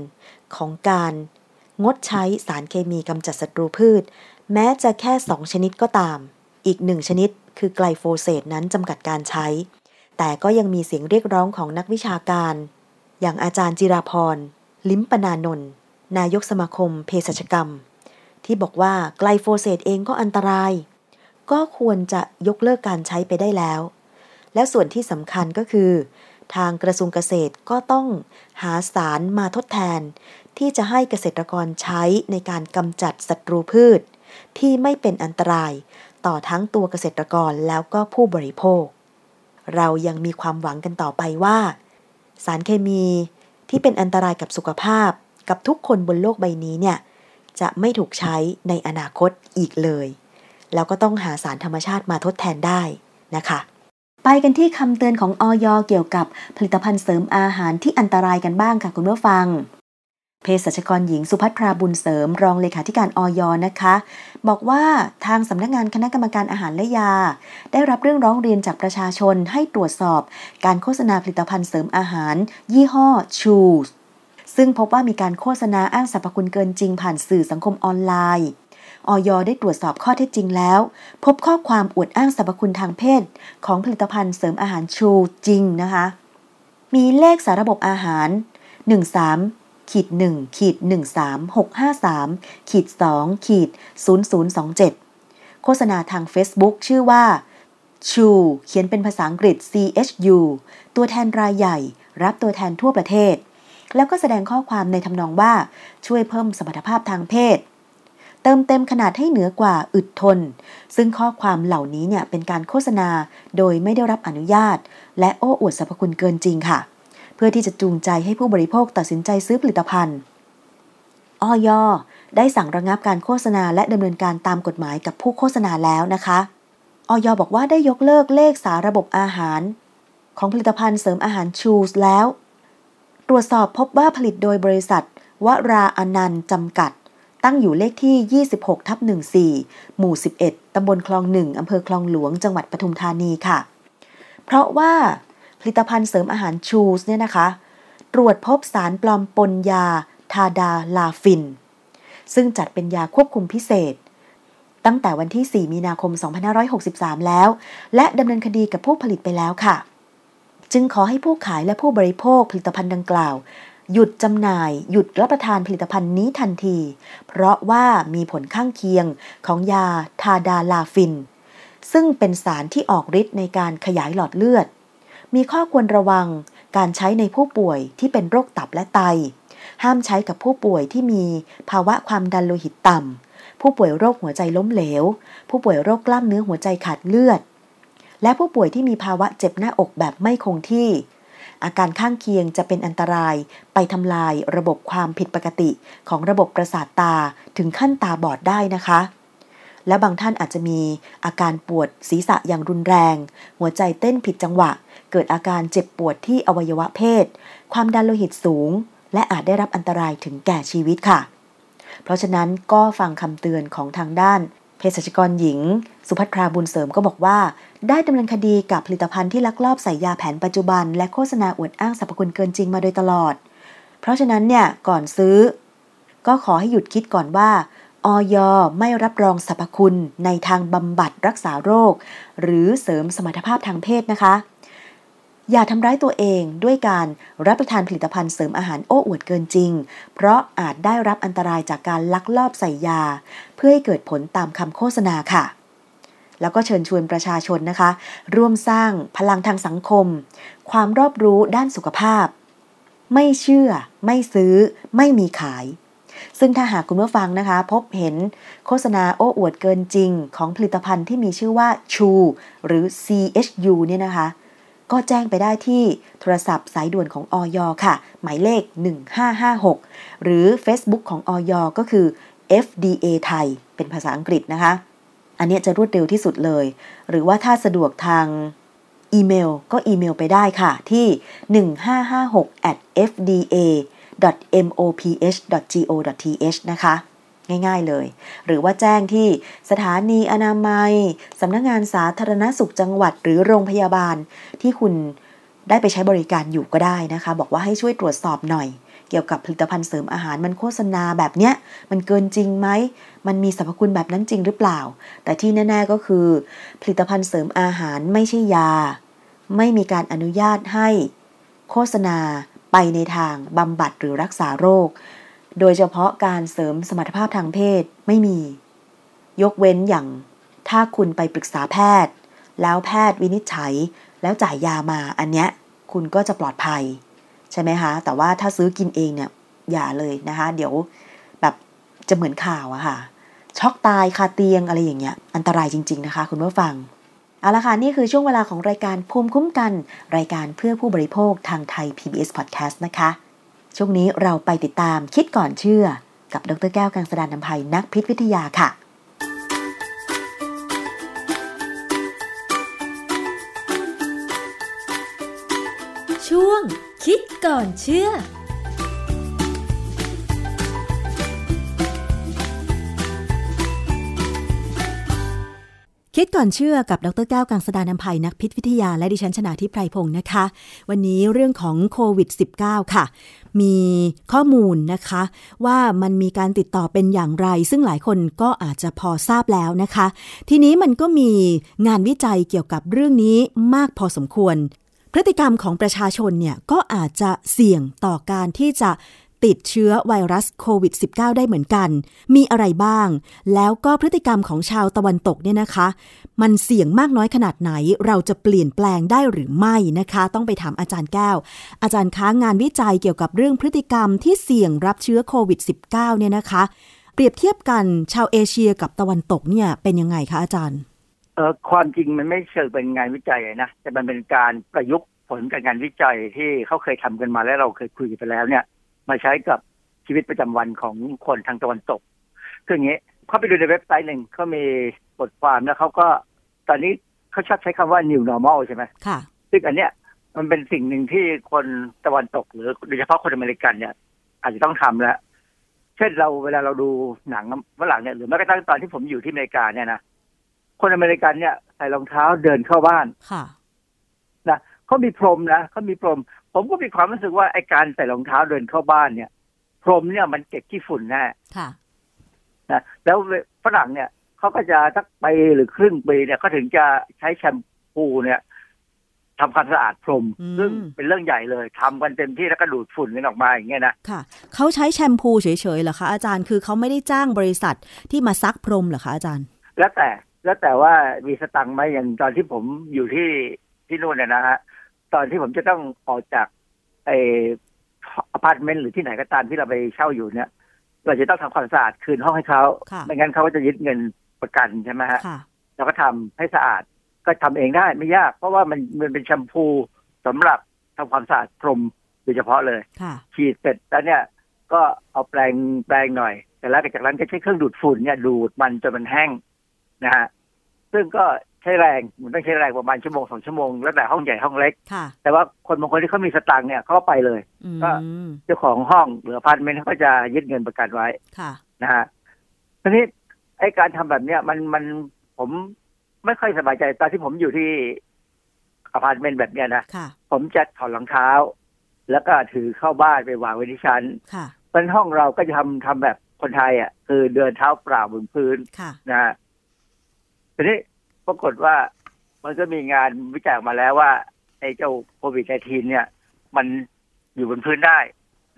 ของการงดใช้สารเคมีกำจัดศัตรูพืช แม้จะแค่ 2 ชนิดก็ตาม อีกหนึ่งชนิดคือไกลโฟเสตนั้นจำกัดการใช้ แต่ก็ยังมีเสียงเรียกร้องของนักวิชาการ อย่างอาจารย์จิราพร ลิมปนานนท์นายกสมาคมเภสัชกรรม ที่บอกว่าไกลโฟเสตเองก็อันตราย ก็ควรจะยกเลิกการใช้ไปได้แล้ว และส่วนที่สำคัญก็คือ ทางกระทรวงเกษตรก็ต้องหาสารมาทดแทน ที่จะให้เกษตรกรใช้ในการกำจัดศัตรูพืช ที่ไม่เป็นอันตราย ต่อทั้งตัวเกษตรกรแล้วก็ผู้บริโภค เรายังมีความหวังกันต่อไปว่า สารเคมีที่เป็นอันตรายกับสุขภาพกับทุกคนบนโลกใบนี้เนี่ยจะไม่ถูกใช้ในอนาคตอีกเลย แล้วก็ต้องหาสารธรรมชาติมาทดแทนได้นะคะ ไปกันที่คำเตือนของออยเกี่ยวกับผลิตภัณฑ์เสริมอาหารที่อันตรายกันบ้างค่ะคุณผู้ฟัง เภสัชกรหญิงสุภัทราบุญเสริม รองเลขาธิการออยนะคะ บอกว่าทางสำนักงานคณะกรรมการอาหารและยา ได้รับเรื่องร้องเรียนจากประชาชนให้ตรวจสอบ การโฆษณาผลิตภัณฑ์เสริมอาหาร ยี่ห้อชูสซึ่งพบว่ามีการโฆษณาอ้างสรรพคุณเกินจริงผ่านสื่อสังคมออนไลน์ออยได้ตรวจสอบข้อเท็จจริงแล้ว พบข้อความอวดอ้างสรรพคุณทางเพศ ของผลิตภัณฑ์เสริมอาหารชูจริงนะคะ มีเลขสาระบบอาหาร 13 ขีด1ขีด13653ขีด2ขีด0027โฆษณาทาง Facebook ชื่อว่าชูเขียนเป็นภาษาอังกฤษ CHU ตัวแทนรายใหญ่ รับตัวแทนทั่วประเทศ แล้วก็แสดงข้อความในทำนองว่าช่วยเพิ่มสมรรถภาพทางเพศ เติมเต็มขนาดให้เหนือกว่าอึดทน ซึ่งข้อความเหล่านี้เนี่ยเป็นการโฆษณาโดยไม่ได้รับอนุญาต และโอ้อวดสรรพคุณเกินจริงค่ะ พื่อที่จะจูงใจให้ผู้บริโภคตัดสินใจซื้อผลิตภัณฑ์ออยได้สั่งระงับการโฆษณาและดำเนินการตามกฎหมายกับผู้โฆษณาแล้วนะคะออยบอกว่าได้ยกเลิกเลขสาระบบอาหาร ของผลิตภัณฑ์เสริมอาหารชูสแล้ว ตรวจสอบพบว่าผลิตโดยบริษัท วราอนันต์จำกัด ตั้งอยู่เลขที่ 26ทับ14 หมู่ 11 ตำบลคลองหนึ่งอำเภอคลองหลวง จังหวัดปทุมธานีค่ะ เพราะว่า ผลิตภัณฑ์เสริมอาหารชูสเนี่ยนะคะ ตรวจพบสารปลอมปนยาทาดาลาฟิน ซึ่งจัดเป็นยาควบคุมพิเศษ ตั้งแต่วันที่ 4 มีนาคม 2563 แล้ว และดำเนินคดีกับผู้ผลิตไปแล้วค่ะ จึงขอให้ผู้ขายและผู้บริโภคผลิตภัณฑ์ดังกล่าว หยุดจำหน่าย หยุดรับประทานผลิตภัณฑ์นี้ทันที เพราะว่ามีผลข้างเคียงของยาทาดาลาฟิน ซึ่งเป็นสารที่ออกฤทธิ์ในการขยายหลอดเลือด มีข้อควรระวังการใช้ในผู้ป่วยที่เป็นโรคตับและไต ห้ามใช้กับผู้ป่วยที่มีภาวะความดันโลหิตต่ำ ผู้ป่วยโรคหัวใจล้มเหลว ผู้ป่วยโรคกล้ามเนื้อหัวใจขาดเลือด และผู้ป่วยที่มีภาวะเจ็บหน้าอกแบบไม่คงที่ อาการข้างเคียงจะเป็นอันตรายไปทำลายระบบความผิดปกติของระบบประสาทตาถึงขั้นตาบอดได้นะคะและบางท่านอาจจะมีอาการปวดศีรษะอย่างรุนแรง หัวใจเต้นผิดจังหวะ เกิดอาการเจ็บปวดที่อวัยวะเพศ ความดันโลหิตสูง และอาจได้รับอันตรายถึงแก่ชีวิตค่ะ เพราะฉะนั้นก็ฟังคำเตือนของทางด้านเภสัชกรหญิง สุภัทราบุญเสริมก็บอกว่า ได้ดำเนินคดีกับผลิตภัณฑ์ที่ลักลอบใส่ยาแผนปัจจุบัน และโฆษณาอวดอ้างสรรพคุณเกินจริงมาโดยตลอด เพราะฉะนั้นเนี่ยก่อนซื้อ ก็ขอให้หยุดคิดก่อนว่าออยไม่รับรองสรรพคุณในทางบำบัดรักษาโรค หรือเสริมสมรรถภาพทางเพศนะคะ อย่าทำร้ายตัวเองด้วยการรับประทานผลิตภัณฑ์เสริมอาหารโอ้อวดเกินจริง เพราะอาจได้รับอันตรายจากการลักลอบใส่ยา เพื่อให้เกิดผลตามคำโฆษณาค่ะ แล้วก็เชิญชวนประชาชนนะคะ ร่วมสร้างพลังทางสังคม ความรอบรู้ด้านสุขภาพ ไม่เชื่อ ไม่ซื้อ ไม่มีขายซึ่งถ้าหากคุณผู้ฟังนะคะ พบเห็นโฆษณาโอ้อวดเกินจริงของผลิตภัณฑ์ที่มีชื่อว่าชู หรือ CHU เนี่ยนะคะ ก็แจ้งไปได้ที่โทรศัพท์สายด่วนของออยค่ะ หมายเลข 1556 หรือ Facebook ของออยก็คือ FDA ไทย เป็นภาษาอังกฤษนะคะ อันนี้จะรวดเร็วที่สุดเลย หรือว่าถ้าสะดวกทางอีเมลก็อีเมลไปได้ค่ะที่ 1556 at fda moph.go.th นะคะ ง่ายๆเลย หรือว่าแจ้งที่สถานีอนามัยสำนักงงานสาธารณสุขจังหวัดหรือโรงพยาบาลที่คุณได้ไปใช้บริการอยู่ก็ได้นะคะ บอกว่าให้ช่วยตรวจสอบหน่อย เกี่ยวกับผลิตภัณฑ์เสริมอาหารมันโฆษณาแบบเนี้ยมันเกินจริงไหมมันมีสรรพคุณแบบนั้นจริงหรือเปล่า แต่ที่แน่ ๆก็คือ ผลิตภัณฑ์เสริมอาหารไม่ใช่ยา ไม่มีการอนุญาตให้ โฆษณาไปในทางบำบัดหรือรักษาโรค โดยเฉพาะการเสริมสมรรถภาพทางเพศไม่มี ยกเว้นอย่าง ถ้าคุณไปปรึกษาแพทย์ แล้วแพทย์วินิจฉัย แล้วจ่ายยามาอันเนี้ยคุณก็จะปลอดภัย ใช่ไหมคะ แต่ว่าถ้าซื้อกินเองเนี่ยอย่าเลยนะคะ เดี๋ยวแบบจะเหมือนข่าวอะค่ะ ช็อกตายคาเตียงอะไรอย่างเงี้ย อันตรายจริง ๆนะคะ คุณผู้ฟังเอาละค่ะ นี่คือช่วงเวลาของรายการภูมิคุ้มกัน รายการเพื่อผู้บริโภคทางไทย PBS Podcast นะคะ ช่วงนี้เราไปติดตามคิดก่อนเชื่อ กับดรแก้วกังสดานนภัยนักพิษวิทยาค่ะ ช่วงคิดก่อนเชื่อ คิดก่อนเชื่อกับดรแก้วกังสดานนภัยนักพิษวิทยาและดิฉันชนาทิพไพรพงศ์นะคะ วันนี้เรื่องของโควิด -19 ค่ะ มีข้อมูลนะคะ ว่ามันมีการติดต่อเป็นอย่างไร ซึ่งหลายคนก็อาจจะพอทราบแล้วนะคะ ทีนี้มันก็มีงานวิจัยเกี่ยวกับเรื่องนี้มากพอสมควร พฤติกรรมของประชาชนเนี่ยก็อาจจะเสี่ยงต่อการที่จะ ติดเชื้อไวรัสโควิด -19 ได้เหมือนกัน มีอะไรบ้าง แล้วก็พฤติกรรมของชาวตะวันตกเนี่ยนะคะ มันเสี่ยงมากน้อยขนาดไหน เราจะเปลี่ยนแปลงได้หรือไม่นะคะ ต้องไปถามอาจารย์แก้ว อาจารย์ค้างานวิจัยเกี่ยวกับเรื่องพฤติกรรมที่เสี่ยงรับเชื้อโควิด -19 เนี่ยนะคะ เปรียบเทียบกันชาวเอเชียกับตะวันตกเนี่ยเป็นยังไงคะอาจารย์ เออความจริงมันไม่เชิงเป็นงานวิจัยนะ แต่มันเป็นการประยุกต์ผลจากงานวิจัยที่เขาเคยทำกันมาและเราเคยคุยกันไปแล้วเนี่ย มาใช้กับชีวิตประจำวันของคนทางตะวันตกคืออย่างนี้เขาไปดูในเว็บไซต์หนึ่งเขามีบทความแล้วเขาก็ตอนนี้เขาชอบใช้คำว่า new normal ใช่ไหมค่ะ ซึ่งอันเนี้ยมันเป็นสิ่งหนึ่งที่คนตะวันตกหรือโดยเฉพาะคนอเมริกันเนี่ย อาจจะต้องทำแล้ว เช่นเราเวลาเราดูหนังฝรั่งเนี่ยหรือแม้กระทั่งตอนที่ผมอยู่ที่อเมริกาเนี่ยนะคนอเมริกันเนี่ยใส่รองเท้าเดินเข้าบ้านค่ะนะ เขามีพรมนะเขามีพรม ผมก็มีความรู้สึกว่าไอการใส่รองเท้าเดินเข้าบ้านเนี่ย พรมเนี่ยมันเก็บขี้ฝุ่นแน่ค่ะนะแล้วฝรั่งเนี่ยเขาก็จะสักปีหรือครึ่งปีเนี่ยเขาถึงจะใช้แชมพูเนี่ยทำความสะอาดพรมอืมซึ่งเป็นเรื่องใหญ่เลยทำกันเต็มที่แล้วก็ดูดฝุ่นกันออกมาอย่างเงี้ยนะค่ะเขาใช้แชมพูเฉยๆเหรอคะอาจารย์คือเขาไม่ได้จ้างบริษัทที่มาซักพรมเหรอคะอาจารย์ แล้วแต่แล้วแต่ว่ามีสตังค์ไหมอย่างตอนที่ผมอยู่ที่ที่นู่นเนี่ยนะฮะ ตอนที่ผมจะต้องออกจากไอ้อพาร์ตเมนต์หรือที่ไหนก็ตามที่เราไปเช่าอยู่เนี่ย เราจะต้องทำความสะอาดคืนห้องให้เขาค่ะไม่งั้นเขาก็จะยึดเงินประกันใช่ไหมฮะค่ะเราก็ทำให้สะอาดก็ทำเองได้ไม่ยาก เพราะว่ามันมันเป็นแชมพูสำหรับทำความสะอาดพรมโดยเฉพาะเลยค่ะฉีดเสร็จแล้วเนี่ย ก็เอาแปรงแปรงหน่อย แต่แล้วจากนั้นก็ใช้เครื่องดูดฝุ่นเนี่ยดูดมันจนมันแห้งนะฮะซึ่งก็ ใช้แรงมันต้องใช้แรงประมาณชั่วโมงสองชั่วโมงแล้วแต่ห้องใหญ่ห้องเล็กค่ะแต่ว่าคนบางคนที่เขามีสตางค์เนี่ยเขาก็ไปเลยอืมก็เจ้าของห้องหรืออพาร์ตเมนต์เขาก็จะยึดเงินประกันไว้ค่ะนะฮะทีนี้ไอ้การทำแบบเนี้ยมันมันผมไม่ค่อยสบายใจตอนที่ผมอยู่ที่อพาร์ตเมนต์แบบเนี้ยนะค่ะผมจะถอดรองเท้า แล้วก็ถือเข้าบ้านไปวางไว้ที่ชั้นค่ะเป็นห้องเราก็จะทำทำแบบคนไทยอะ คือเดินเท้าเปล่าบนพื้นค่ะนะฮะทีนี้ ปรากฏว่ามันก็มีงานวิจัยออกมาแล้วว่าไอ้เจ้าโควิด -19 เนี่ย มันอยู่บนพื้นได้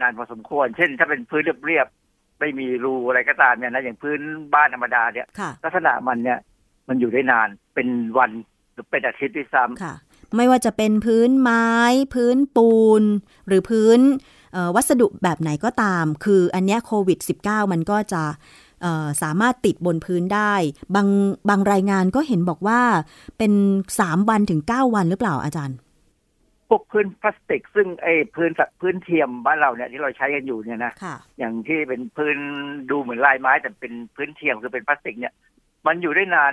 นานพอสมควร เช่น ถ้าเป็นพื้นเรียบๆไม่มีรูอะไรก็ตามเนี่ยนะอย่างพื้นบ้านธรรมดาเนี่ยค่ะลักษณะมันเนี่ย มันอยู่ได้นานเป็นวันหรือเป็นอาทิตย์ด้วยซ้ำค่ะ ไม่ว่าจะเป็นพื้นไม้ พื้นปูน หรือพื้นเอ่อวัสดุแบบไหนก็ตาม คืออันเนี้ยโควิด -19 มันก็จะเอ่อ สามารถติดบนพื้นได้ บางบางรายงานก็เห็นบอกว่าเป็น3วันถึง9วันหรือเปล่าอาจารย์ พวกพื้นพลาสติก ซึ่งไอ้พื้นสัพื้นเทียมบ้านเราเนี่ยที่เราใช้กันอยู่เนี่ยนะค่ะอย่างที่เป็นพื้นดูเหมือนลายไม้ แต่เป็นพื้นเทียมคือเป็นพลาสติก เนี่ย มันอยู่ได้นาน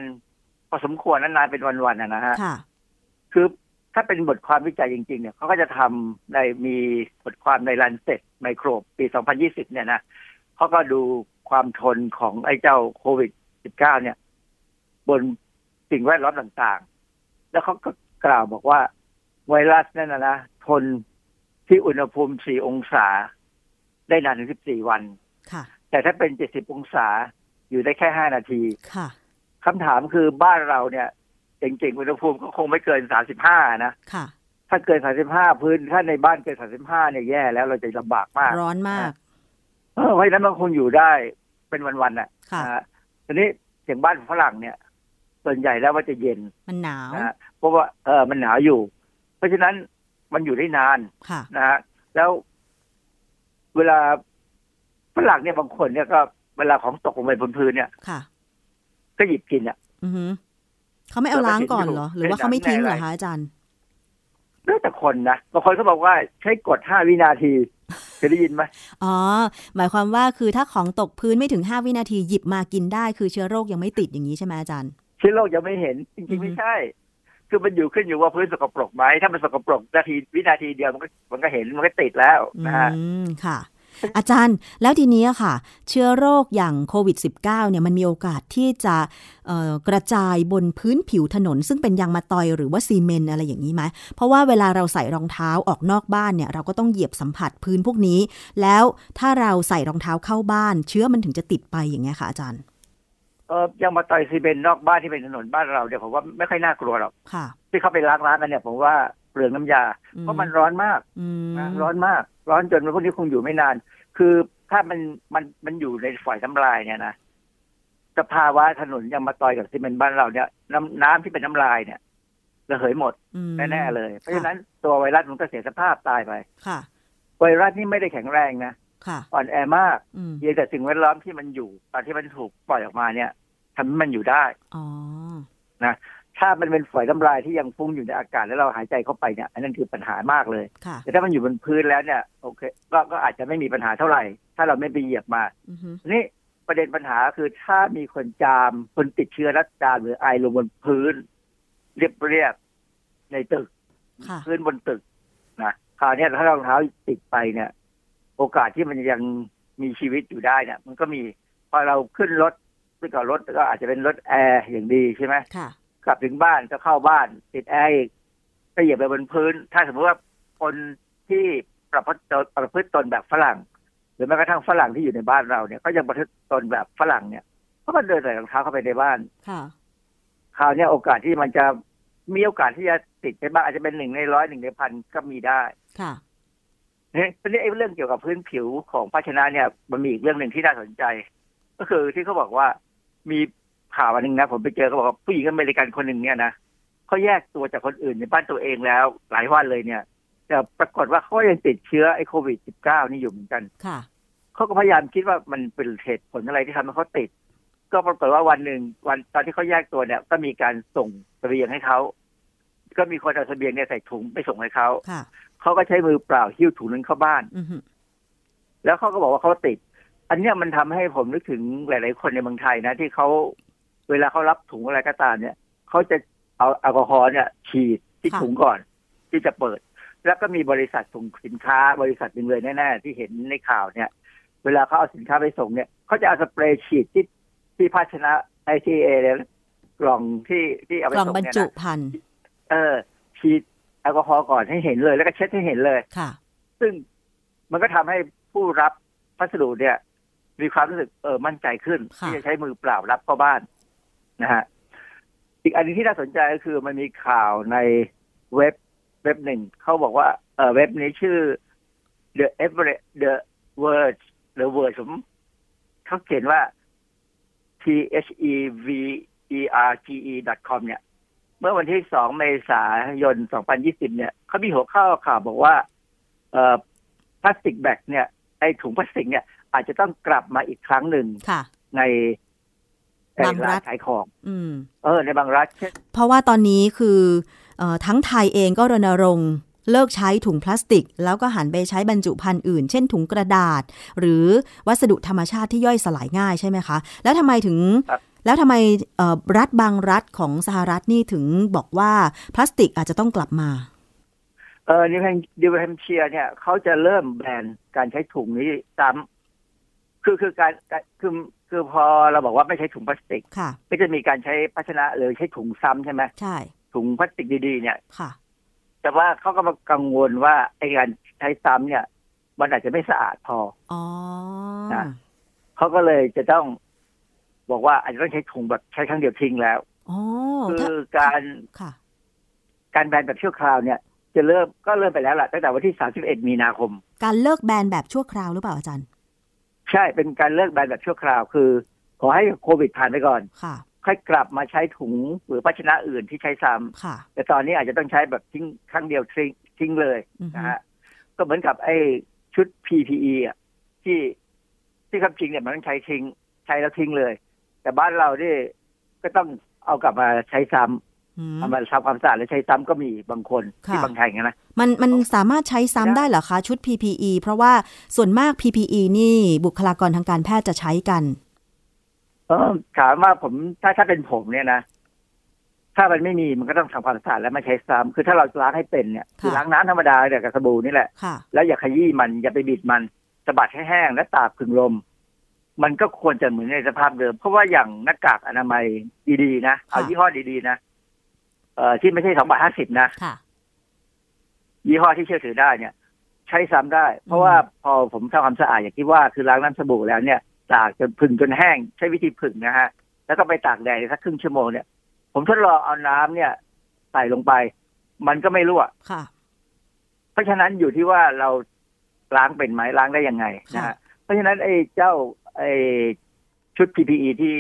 พอสมควรนะนานเป็นวันๆนะนะฮะค่ะคือถ้าเป็นบทความวิจัยจริง ๆ เนี่ยเขาก็จะทำในมีบทความใน Lancet Microbe ปี 2020 เนี่ยนะเขาก็ดู ความทนของไอ้เจ้าโควิด 19 เนี่ย บนสิ่งแวดล้อมต่างๆ แล้วเขาก็กล่าวบอกว่า ไวรัสนั่นนะนะทนที่อุณหภูมิ 4 องศา ได้นานถึง 14 วันค่ะแต่ถ้าเป็น 70 องศาอยู่ได้แค่ 5 นาทีค่ะคำถามคือบ้านเราเนี่ยจริงๆอุณหภูมิก็คงไม่เกิน 35 นะค่ะถ้าเกิน 35 พื้นถ้าในบ้านเกิน 35 เนี่ยแย่แล้วเราจะลำบากมาก ร้อนมาก เออเพราะฉะนั้นมันคงอยู่ได้เป็นวันๆน่ะค่ะนะฮะทีนี้อย่างบ้านฝรั่งเนี่ย ส่วนใหญ่แล้วว่าจะเย็นมันหนาวนะฮะเพราะว่าเออมันหนาวอยู่ เพราะฉะนั้นมันอยู่ได้นานค่ะนะฮะแล้วเวลาฝรั่งเนี่ยบางคนเนี่ยก็เวลาของตกลงไปบนพื้นเนี่ยค่ะ ก็หยิบกินอะอือหือเขาไม่เอาล้างก่อนเหรอ หรือว่าเขาไม่ทิ้งเหรอคะอาจารย์แล้วแต่คนนะบางคนเขาบอกว่าใช้กด5วินาที เคยได้ยินไหมอ๋อ หมายความว่าคือถ้าของตกพื้นไม่ถึง5วินาทีหยิบมากินได้ คือเชื้อโรคยังไม่ติดอย่างนี้ใช่ไหมอาจารย์ เชื้อโรคยังไม่เห็นจอืริองๆฮึไม่ใช่ คือมันอยู่ขึ้นอยู่ว่าพื้นสกปรกไหมถ้ามันสกปรกนาทีวินาทีเดียวมันก็มันก็เห็นมันก็ติดแล้วนะฮะอืมค่ะ อาจารย์แล้วทีนี้ค่ะ เชื้อโรคอย่างโควิด -19 เนี่ยมันมีโอกาสที่จะเอ่อกระจายบนพื้นผิวถนน ซึ่งเป็นยางมะตอยหรือว่าซีเมนต์อะไรอย่างนี้ไหมเพราะว่าเวลาเราใส่รองเท้าออกนอกบ้านเนี่ยเราก็ต้องเหยียบสัมผัสพื้นพวกนี้ แล้วถ้าเราใส่รองเท้าเข้าบ้าน เชื้อมันถึงจะติดไปอย่างเงี้ยค่ะอาจารย์เออยังมาต่อยซีเมนต์นอกบ้านที่เป็นถนนบ้านเราเนี่ยผมว่าไม่ค่อยน่ากลัวหรอกค่ะที่เขาไปล้างร้านกันเนี่ยผมว่าเปลืองน้ำยาอืมเพราะมันร้อนมากอืมนะร้อนมาก ร้อนจนพวกนี้คงอยู่ไม่นาน คือถ้ามันมันมันอยู่ในฝอยน้ำลายเนี่ยนะสภาวะถนนยังมาต่อยกับซีเมนต์บ้านเราเนี่ย น้ำน้ำที่เป็นน้ำลายเนี่ยระเหยหมดอืมแน่ๆเลย เพราะฉะนั้นตัวไวรัสมันก็เสียสภาพตายไปค่ะไวรัสนี่ไม่ได้แข็งแรงนะค่ะอ่อนแอมากอืมเพียงแต่สิ่งแวดล้อมที่มันอยู่ตอนที่มันถูกปล่อยออกมาเนี่ยทำให้มันอยู่ได้อ๋อ ถ้ามันเป็นฝอยน้ำลายที่ยังฟุ้งอยู่ในอากาศแล้วเราหายใจเข้าไปเนี่ยอันนั้นคือปัญหามากเลย ค่ะ แต่ถ้ามันอยู่บนพื้นแล้วเนี่ยโอเคก็ก็อาจจะไม่มีปัญหาเท่าไหร่ ถ้าเราไม่ไปเหยียบมาอือฮึทีนี่ประเด็นปัญหาคือถ้ามีคนจามคนติดเชื้อแล้วจามหรือไอลงบนพื้น เรียบๆในตึก ค่ะ พื้นบนตึกนะคราวเนี้ยถ้ารองเท้าติดไปเนี่ย โอกาสที่มันยังมีชีวิตอยู่ได้เนี่ย มันก็มีพอเราขึ้นรถไปก่อนรถก็อาจจะเป็นรถแอร์อย่างดีใช่ไหมค่ะ กลับถึงบ้านก็เข้าบ้าน ติดแอร์อีกก็เหยียบไปบนพื้น ถ้าสมมติว่าคนที่ประพฤติตนประพฤติตนแบบฝรั่ง หรือแม้กระทั่งฝรั่งที่อยู่ในบ้านเราเนี่ยก็ยังประพฤติตนแบบฝรั่งเนี่ยเขาก็เดินใส่รองเท้าเข้าไปในบ้านค่ะคราวเนี้ยโอกาสที่มันจะมีโอกาสที่จะติดไปบ้างอาจจะเป็นหนึ่งในร้อยหนึ่งในพันก็มีได้ ค่ะเนี่ยทีนี้ไอ้เรื่องเกี่ยวกับพื้นผิวของภาชนะเนี่ย มันมีอีกเรื่องหนึ่งที่น่าสนใจ ก็คือที่เขาบอกว่ามี ข่าวอันหนึ่งนะ ผมไปเจอเขาบอกว่าผู้หญิงอเมริกันคนหนึ่งเนี่ยนะเขาแยกตัวจากคนอื่นในบ้านตัวเองแล้ว หลายวันเลยเนี่ยแต่ปรากฏว่าเขายังติดเชื้อไอ้โควิด -19 นี่อยู่เหมือนกันค่ะเขาก็พยายามคิดว่ามันเป็นเหตุผลอะไรที่ทำให้เขาติด ก็ปรากฏว่าวันหนึ่งวันตอนที่เขาแยกตัวเนี่ย ก็มีการส่งเสบียงให้เขาก็มีคนเอาเสบียงเนี่ยใส่ถุงไปส่งให้เขาค่ะเขาก็ใช้มือเปล่าหิ้วถุงนั้นเข้าบ้านอือฮึแล้วเขาก็บอกว่าเขาติด อันเนี้ยมันทำให้ผมนึกถึงหลาย ๆ คนในเมืองไทยนะ ที่เขา เวลาเขารับถุงอะไรก็ตามเนี่ยเขาจะเอาแอลกอฮอล์เนี่ยฉีดที่ถุงก่อน ที่จะเปิด แล้วก็มีบริษัทส่งสินค้าบริษัทหนึ่งเลยแน่ๆที่เห็นในข่าวเนี่ย เวลาเขาเอาสินค้าไปส่งเนี่ยเขาจะเอาสเปรย์ฉีดที่ที่ภาชนะไอทีเอเนี่ยกล่องที่ที่เอาไปกล่องส่งบรรเนี่ยจุนะภัณฑ์เออฉีดแอลกอฮอล์ก่อนให้เห็นเลย แล้วก็เช็ดให้เห็นเลยค่ะ ซึ่งมันก็ทำให้ผู้รับพัสดุเนี่ย มีความรู้สึกเออมั่นใจขึ้นค่ะที่จะใช้มือเปล่ารับเข้าบ้าน นะฮะอีกอันหนึงที่น่าสนใจก็คือมันมีข่าวในเว็บเว็บหนึ่งเขาบอกว่าเออเว็บนี้ชื่อ the Everett the word the word ผมเขาเขียนว่า t h e v e r g e com เนี่ย เมื่อวันที่ 2 เมษายน 2020 เนี่ยเขามีหัวข้อข่าวบอกว่า เอ่อพลาสติกแบกเนี่ย ไอ้ถุงพลาสติกเนี่ย อาจจะต้องกลับมาอีกครั้งหนึ่งค่ะในใน บางรัร้าฐนขายของอืมเออในบางรัฐเช่นเพราะว่าตอนนี้คือเออทั้งไทยเองก็รณรงค์เลิกใช้ถุงพลาสติก แล้วก็หันไปใช้บรรจุภัณฑ์อื่น เช่นถุงกระดาษ หรือวัสดุธรรมชาติที่ย่อยสลายง่ายใช่ไหมคะ แล้วทำไมถึง แล้วทำไมเอ่อรัฐบางรัฐของสหรัฐนี่ถึงบอกว่าพลาสติกอาจจะต้องกลับมาเออนิวแฮมนิวแฮมเชียร์เนี่ยเขาจะเริ่มแบนการใช้ถุงนี้ซ้ำ คือคือการการคือคือพอเราบอกว่าไม่ใช้ถุงพลาสติกค่ะก็จะมีการใช้ภาชนะหรือใช้ถุงซ้ำใช่ไหมใช่ ถุงพลาสติกดีๆ เนี่ยค่ะ แต่ว่าเขาก็มากังวลว่าไอ้การใช้ซ้ำเนี่ย มันอาจจะไม่สะอาดพออ๋อนะเขาก็เลยจะต้องบอกว่าอาจจะต้องใช้ถุงแบบใช้ครั้งเดียวทิ้งแล้วอ๋อคืถ้าอการค่ะ การแบนแบบชั่วคราวเนี่ย จะเริ่มก็เริ่มไปแล้วล่ะตั้งแต่วันที่ 31 มีนาคม การเลิกแบนแบบชั่วคราวหรือเปล่าอาจารย์ ใช่เป็นการเลิกแบนแบบชั่วคราว คือ ขอให้โควิดผ่านไปก่อนค่ะ ค่อยกลับมาใช้ถุงหรือภาชนะอื่นที่ใช้ซ้ำค่ะแต่ตอนนี้อาจจะต้องใช้แบบทิ้งครั้งเดียวทิ้งทิ้งเลยอือฮึนะฮะก็เหมือนกับไอ้ชุด PPE อะที่ที่คำจริงเนี่ยมันต้องใช้ทิ้ง ใช้แล้วทิ้งเลย แต่บ้านเรานี่ก็ต้องเอากลับมาใช้ซ้ำอืมเอามาทำความสะอาดแล้วใช้ซ้ำก็มีบางคนค่ะที่บางแห่งนะมันมันสามารถใช้ซ้ำได้เหรอคะ ชุด PPE เพราะว่าส่วนมาก PPE นี่บุคลากรทางการแพทย์จะใช้กันเออถามว่าผมถ้าถ้าเป็นผมเนี่ยนะถ้ามันไม่มีมันก็ต้องทำความสะอาดแล้วมาใช้ซ้ำคือถ้าเราล้างให้เป็นเนี่ยคือค่ะล้างน้ำธรรมดาเนี่ยกับสบู่นี่แหละค่ะแล้วอย่าขยี้มันอย่าไปบิดมันสะบัดให้แห้งและตากผึ่งลม มันก็ควรจะเหมือนในสภาพเดิม เพราะว่าอย่างหน้ากากอนามัยดีๆนะเอาค่ะยี่ห้อดีๆนะ เอ่อที่ไม่ใช่สองบาทห้าสิบนะค่ะ ยี่ห้อที่เชื่อถือได้เนี่ย ใช้ซ้ำได้ เพราะว่าพอผมทำความสะอาดอย่างที่ว่าคือล้างน้ำสบู่แล้วเนี่ย ตากจนผึ่งจนแห้ง ใช้วิธีผึ่งนะฮะ แล้วก็ไปตากแดดสักครึ่งชั่วโมงเนี่ย ผมทดลองเอาน้ำเนี่ยใส่ลงไป มันก็ไม่รั่ว ค่ะ เพราะฉะนั้นอยู่ที่ว่าเราล้างเป็นไหมล้างได้ยังไงนะค่ะ ฮะเพราะฉะนั้นไอ้เจ้าไอ้ชุด PPE ที่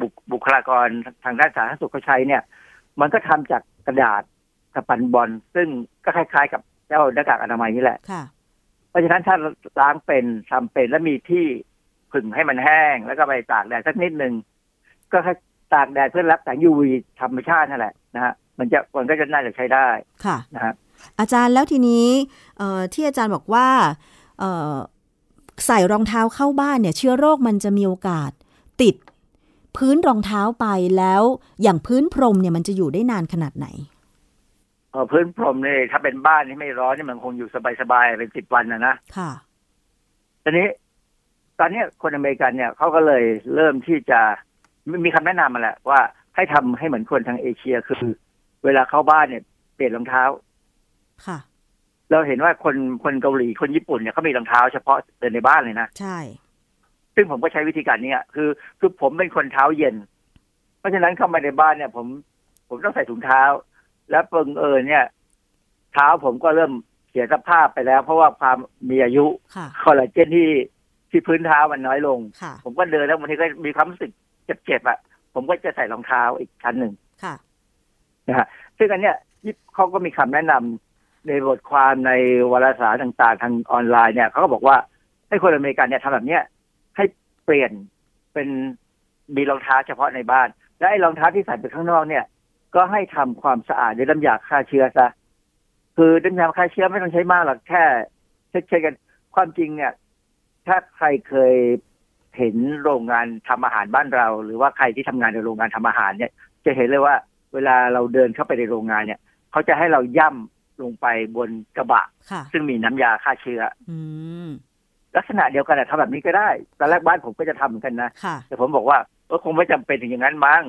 บุคบุคลากรทางด้านสาธารณสุขเขาใช้เนี่ย มันก็ทำจากกระดาษกับปันบอลซึ่งก็คล้าย ๆ กับเจ้าหน้ากากอนามัยนี่แหละค่ะเพราะฉะนั้นถ้าล้างเป็นทำเป็นแล้วมีที่ผึ่งให้มันแห้ง แล้วก็ไปตากแดดสักนิดหนึ่งก็แค่ตากแดดเพื่อรับแสง UV ธรรมชาตินั่นแหละนะฮะมันจะมันก็จะน่าจะใช้ได้ค่ะนะฮะอาจารย์แล้วทีนี้เอ่อที่อาจารย์บอกว่าเอ่อใส่รองเท้าเข้าบ้านเนี่ย เชื้อโรคมันจะมีโอกาสติด พื้นรองเท้าไปแล้วอย่างพื้นพรมเนี่ยมันจะอยู่ได้นานขนาดไหนเอ่อพื้นพรมเนี่ยถ้าเป็นบ้านที่ไม่ร้อนเนี่ยมันคงอยู่สบายๆเป็นสิบวันนะนะค่ะทีนี้ ตอนเนี้ยคนอเมริกันเนี่ยเขาก็เลยเริ่มที่จะมีมีคำแนะนำมาแหละว่าให้ทำให้เหมือนคนทางเอเชียคือ เวลาเข้าบ้านเนี่ย เปลี่ยนรองเท้า ค่ะ เราเห็นว่าคนคนเกาหลีคนญี่ปุ่นเนี่ยเขามีรองเท้าเฉพาะเดินในบ้านเลยนะใช่ ซึ่งผมก็ใช้วิธีการนี้อะคือคือผมเป็นคนเท้าเย็น เพราะฉะนั้นเข้ามาในบ้านเนี่ย ผมผมต้องใส่ถุงเท้า แล้วเปิงเอิญเนี่ย เท้าผมก็เริ่มเสียสภาพไปแล้ว เพราะว่าความมีอายุค่ะคอลลาเจนที่ที่พื้นเท้ามันน้อยลงค่ะผมก็เดินแล้วบางทีก็มีความรู้สึกเจ็บๆอะ ผมก็จะใส่รองเท้าอีกชั้นหนึ่งค่ะนะฮะซึ่งอันเนี้ยที่เขาก็มีคำแนะนำในบทความในวารสารต่าง ๆ ทางออนไลน์เนี่ยเขาก็บอกว่าให้คนอเมริกันเนี่ยทำแบบเนี้ยให้ เปลี่ยนเป็นมีรองเท้าเฉพาะในบ้าน และไอ้รองเท้าที่ใส่ไปข้างนอกเนี่ย ก็ให้ทำความสะอาดด้วยน้ำยาฆ่าเชื้อซะคือน้ำยาฆ่าเชื้อไม่ต้องใช้มากหรอกแค่เช็ดๆกันความจริงเนี่ยถ้าใครเคยเห็นโรงงานทำอาหารบ้านเรา หรือว่าใครที่ทำงานในโรงงานทำอาหารเนี่ย จะเห็นเลยว่า เวลาเราเดินเข้าไปในโรงงานเนี่ย เขาจะให้เราย่ำลงไปบนกระบะค่ะซึ่งมีน้ำยาฆ่าเชื้ออืม ลักษณะเดียวกันอะทำแบบนี้ก็ได้ตอนแรกบ้านผมก็จะทำเหมือนกันนะค่ะแต่ผมบอกว่าเออคงไม่จำเป็นถึงอย่างนั้นมั้ง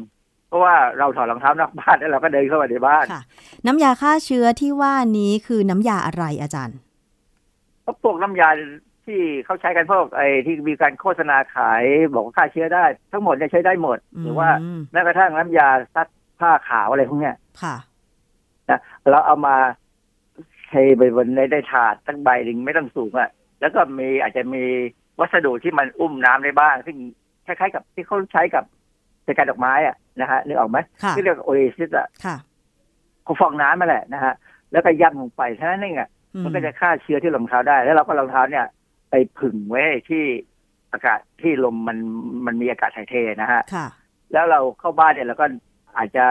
เพราะว่าเราถอดรองเท้านอกบ้านแล้วเราก็เดินเข้ามาในบ้านค่ะน้ำยาฆ่าเชื้อที่ว่านี้คือน้ำยาอะไรอาจารย์ก็พวกน้ำยาที่เขาใช้กันพวกไอ้ที่มีการโฆษณาขายบอกว่าฆ่าเชื้อได้ ทั้งหมดเนี่ยใช้ได้หมด หรือว่าอืมแม้กระทั่งน้ำยาซักผ้าขาวอะไรพวกเนี้ยค่ะนะเราเอามาเทไปบนในได้ถาดตั้งใบหนึ่งไม่ต้องสูงอะ่ะ แล้วก็มีอาจจะมีวัสดุที่มันอุ้มน้ำได้บ้าง ซึ่งคล้ายๆกับที่เขาใช้กับในการดอกไม้อะนะฮะนึกออกไหมค่ะที่เรียกโอเอซิสอะค่ะเขาฟองน้ำมาแหละนะฮะแล้วก็ย่ำลงไปเท่านั้นเองอะอืมันก็จะฆ่าเชื้อที่รองเท้าได้ แล้วเราก็รองเท้าเนี่ย ไปผึ่งไว้ที่อากาศที่ลมมันมันมีอากาศถ่ายเทนะฮะค่ะแล้วเราเข้าบ้านเนี่ยเราก็อาจจะ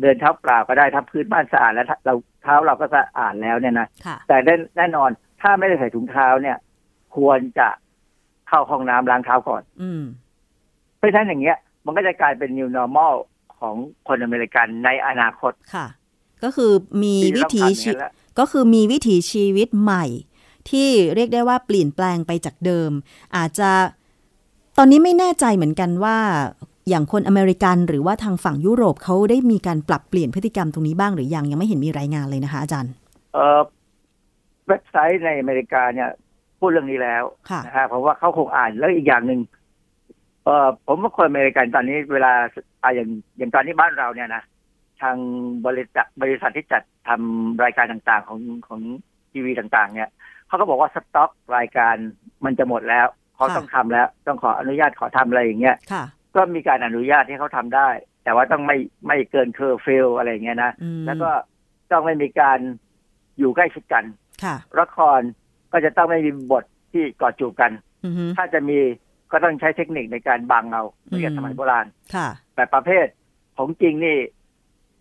เดินเท้าเปล่าก็ได้ถ้าพื้นบ้านสะอาดแล้วถ้าเราเท้าเราก็สะอาดแล้วเนี่ยนะค่ะแต่แน่แน่นอนถ้าไม่ได้ใส่ถุงเท้าเนี่ย ควรจะเข้าห้องน้ำล้างเท้าก่อน อืมเพราะฉะนั้นอย่างเงี้ย มันก็จะกลายเป็น new normal ของคนอเมริกันในอนาคตค่ะ ก็คือมีที่วิจะต้องถีทำอย่างชีนั้นแหละก็คือมีวิถีชีวิตใหม่ ที่เรียกได้ว่าเปลี่ยนแปลงไปจากเดิม อาจจะตอนนี้ไม่แน่ใจเหมือนกันว่าอย่างคนอเมริกันหรือว่าทางฝั่งยุโรปเขาได้มีการปรับเปลี่ยนพฤติกรรมตรงนี้บ้างหรือยังยังไม่เห็นมีรายงานเลยนะคะอาจารย์ เอ่อเว็บไซต์ในอเมริกาเนี่ย พูดเรื่องนี้แล้วค่ะนะฮะเพราะว่าเขาคงอ่านแล้วอีกอย่างหนึ่งเอ่อผมว่าคนอเมริกันตอนนี้เวลาอ่าอย่างอย่างตอนที่บ้านเราเนี่ยนะทางบริษัทบริษัทที่จัดทำรายการต่างๆ ของของทีวีต่างๆ เนี่ยเขาก็บอกว่าสต็อกรายการมันจะหมดแล้วเขาค่ะต้องทำแล้ว ต้องขออนุญาตขอทำอะไรอย่างเงี้ยค่ะก็มีการอนุญาตให้เขาทำได้ แต่ว่าต้องไม่ไม่เกินเคอร์ฟิวอะไรอย่างเงี้ยนะอืมแล้วก็ต้องไม่มีการอยู่ใกล้ชิดกันค่ะละคร ก็จะต้องไม่มีบทที่กอดจูบกันอือฮึถ้าจะมีก็ต้องใช้เทคนิคในการบังเอาเหมือนกับอืมสมัยโบราณค่ะแต่ประเภทของจริงนี่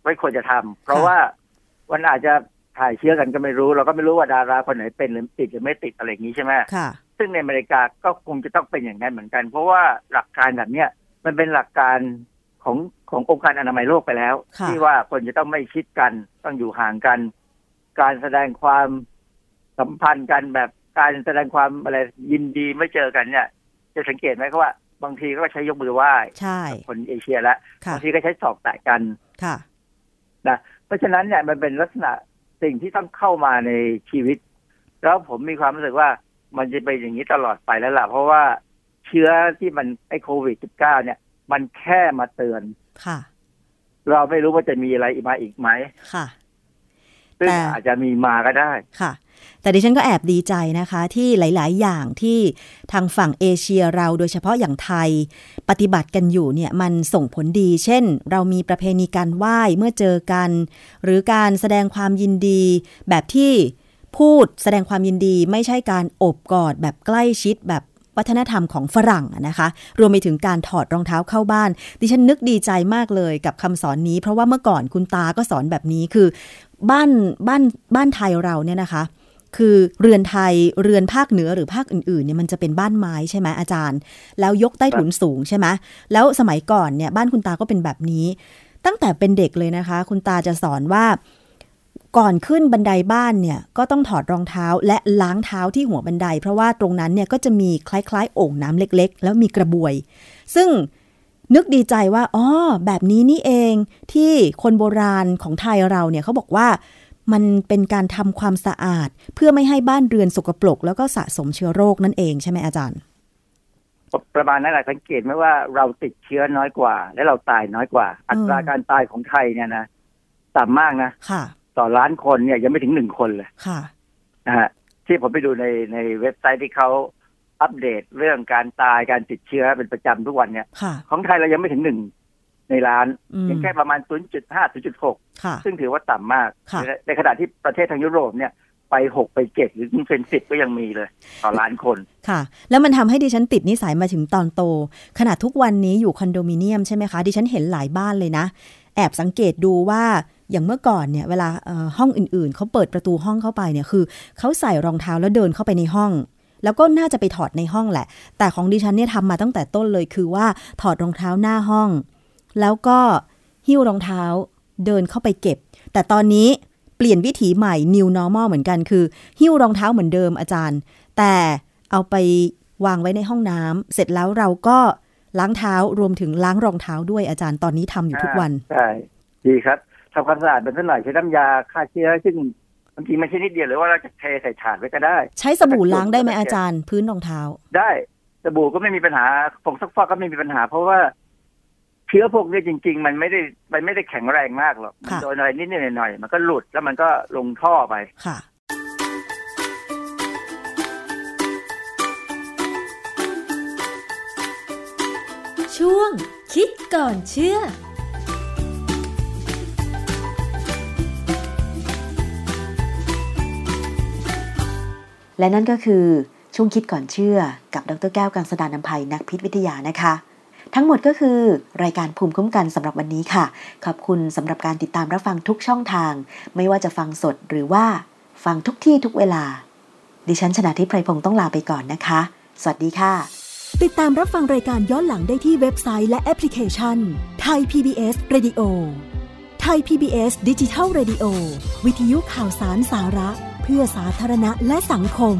ไม่ควรจะทำเพราะค่ะว่ามันอาจจะถ่ายเชื้อกันก็ไม่รู้ เราก็ไม่รู้ว่าดาราคนไหนเป็นหรือติดหรือไม่ติดอะไรอย่างนี้ใช่ไหมค่ะซึ่งในอเมริกาก็คงจะต้องเป็นอย่างนั้นเหมือนกัน เพราะว่าหลักการแบบเนี้ยมันเป็นหลักการของขององค์การอนามัยโลกไปแล้วค่ะที่ว่าคนจะต้องไม่ชิดกันต้องอยู่ห่างกัน การแสดงความ สัมพันธ์กันแบบการแสดงความอะไรยินดีไม่เจอกันเนี่ย จะสังเกตไหมครับว่า บางทีก็ใช้ยกมือไหว้ใช่คนเอเชียแล้วค่ะบางทีก็ใช้ศอกแตะกันค่ะนะเพราะฉะนั้นเนี่ยมันเป็นลักษณะสิ่งที่ต้องเข้ามาในชีวิต แล้วผมมีความรู้สึกว่ามันจะเป็นอย่างนี้ตลอดไปแล้วล่ะ เพราะว่าเชื้อที่มันไอโควิด -19 เนี่ย มันแค่มาเตือนค่ะ เราไม่รู้ว่าจะมีอะไรอีกมาอีกไหมค่ะซึ่งแต่อาจจะมีมาก็ได้ค่ะ แต่ดิฉันก็แอบดีใจนะคะที่หลาย ๆ อย่างที่ทางฝั่งเอเชียเราโดยเฉพาะอย่างไทย ปฏิบัติกันอยู่เนี่ยมันส่งผลดี เช่น เรามีประเพณีการไหว้เมื่อเจอกัน หรือการแสดงความยินดี แบบที่พูดแสดงความยินดีไม่ใช่การโอบกอดแบบใกล้ชิดแบบวัฒนธรรมของฝรั่งนะคะ รวมไปถึงการถอดรองเท้าเข้าบ้าน ดิฉันนึกดีใจมากเลยกับคำสอนนี้ เพราะว่าเมื่อก่อนคุณตาก็สอนแบบนี้คือ บ้านบ้านบ้านไทยเราเนี่ยนะคะ คือเรือนไทยเรือนภาคเหนือหรือภาคอื่นๆเนี่ยมันจะเป็นบ้านไม้ใช่ไหมอาจารย์ แล้วยกใต้ถุนสูงใช่ไหมแล้วสมัยก่อนเนี่ยบ้านคุณตาก็เป็นแบบนี้ ตั้งแต่เป็นเด็กเลยนะคะ คุณตาจะสอนว่าก่อนขึ้นบันไดบ้านเนี่ยก็ต้องถอดรองเท้าและล้างเท้าที่หัวบันได เพราะว่าตรงนั้นเนี่ยก็จะมีคล้ายๆโอ่งน้ำเล็ก ๆ แล้วมีกระบวย ซึ่งนึกดีใจว่าอ๋อแบบนี้นี่เองที่คนโบราณของไทยเราเนี่ยเขาบอกว่า มันเป็นการทำความสะอาด เพื่อไม่ให้บ้านเรือนสกปรกแล้วก็สะสมเชื้อโรคนั่นเองใช่ไหมอาจารย์ ประมาณนั้นแหละสังเกตไหมว่าเราติดเชื้อน้อยกว่า และเราตายน้อยกว่า อัตราการตายของไทยเนี่ยนะต่ำมากนะค่ะ ต่อล้านคนเนี่ยยังไม่ถึงหนึ่งคนเลยค่ะนะฮะที่ผมไปดูในในเว็บไซต์ที่เขาอัปเดตเรื่องการตายการติดเชื้อเป็นประจำทุกวันเนี่ยค่ะของไทยเรายังไม่ถึงหนึ่ง ในล้านอืมยังแค่ประมาณ 0.5 0.6ค่ะซึ่งถือว่าต่ำมากค่ะในในขณะที่ประเทศทางยุโรปเนี่ยไปหกไปเจ็ดหรือเป็นสิบก็ยังมีเลย ต่อล้านคนค่ะ แล้วมันทำให้ดิฉันติดนิสัยมาถึงตอนโต ขนาดทุกวันนี้อยู่คอนโดมิเนียมใช่ไหมคะ ดิฉันเห็นหลายบ้านเลยนะ แอบสังเกตดูว่าอย่างเมื่อก่อนเนี่ยเวลาเอ่อห้องอื่นๆ เขาเปิดประตูห้องเข้าไปเนี่ยคือเขาใส่รองเท้าแล้วเดินเข้าไปในห้อง แล้วก็น่าจะไปถอดในห้องแหละ แต่ของดิฉันเนี่ยทำมาตั้งแต่ต้นเลยคือว่าถอดรองเท้าหน้าห้อง แล้วก็หิ้วรองเท้าเดินเข้าไปเก็บ แต่ตอนนี้เปลี่ยนวิถีใหม่ new normal เหมือนกันคือ หิ้วรองเท้าเหมือนเดิมอาจารย์ แต่เอาไปวางไว้ในห้องน้ำเสร็จแล้วเราก็ล้างเท้ารวมถึงล้างรองเท้าด้วยอาจารย์ตอนนี้ทำอยู่ทุกวันใช่ดีครับทำความสะอาดเป็นสักหน่อยใช้น้ำยาฆ่าเชื้อซึ่งบางทีไม่ใช่นิดเดียวหรือว่าเราจะเทใส่ถาดไว้ก็ได้ ใช้สบู่ล้างได้ไหมอาจารย์ พื้นรองเท้า ได้สบู่ก็ไม่มีปัญหาผงซักฟอกก็ไม่มีปัญหา เพราะว่า เชื้อพวกนี้จริง ๆ มันไม่ได้มันไม่ได้แข็งแรงมากหรอกมันค่ะโดนอะไรนิดๆหน่อยๆมันก็หลุดแล้วมันก็ลงท่อไปค่ะช่วงคิดก่อนเชื่อและนั่นก็คือช่วงคิดก่อนเชื่อกับดรแก้วกังสดานนภัยนักพิษวิทยานะคะ ทั้งหมดก็คือ รายการภูมิคุ้มกันสำหรับวันนี้ค่ะ ขอบคุณสำหรับการติดตามรับฟังทุกช่องทาง ไม่ว่าจะฟังสดหรือว่าฟังทุกที่ทุกเวลา ดิฉันชนะทิพไพรพงศ์ต้องลาไปก่อนนะคะ สวัสดีค่ะ ติดตามรับฟังรายการย้อนหลังได้ที่เว็บไซต์และแอปพลิเคชันไทย PBS Radio ไทย PBS ดิจิทัล Radio วิทยุข่าวสารสาระ เพื่อสาธารณะและสังคม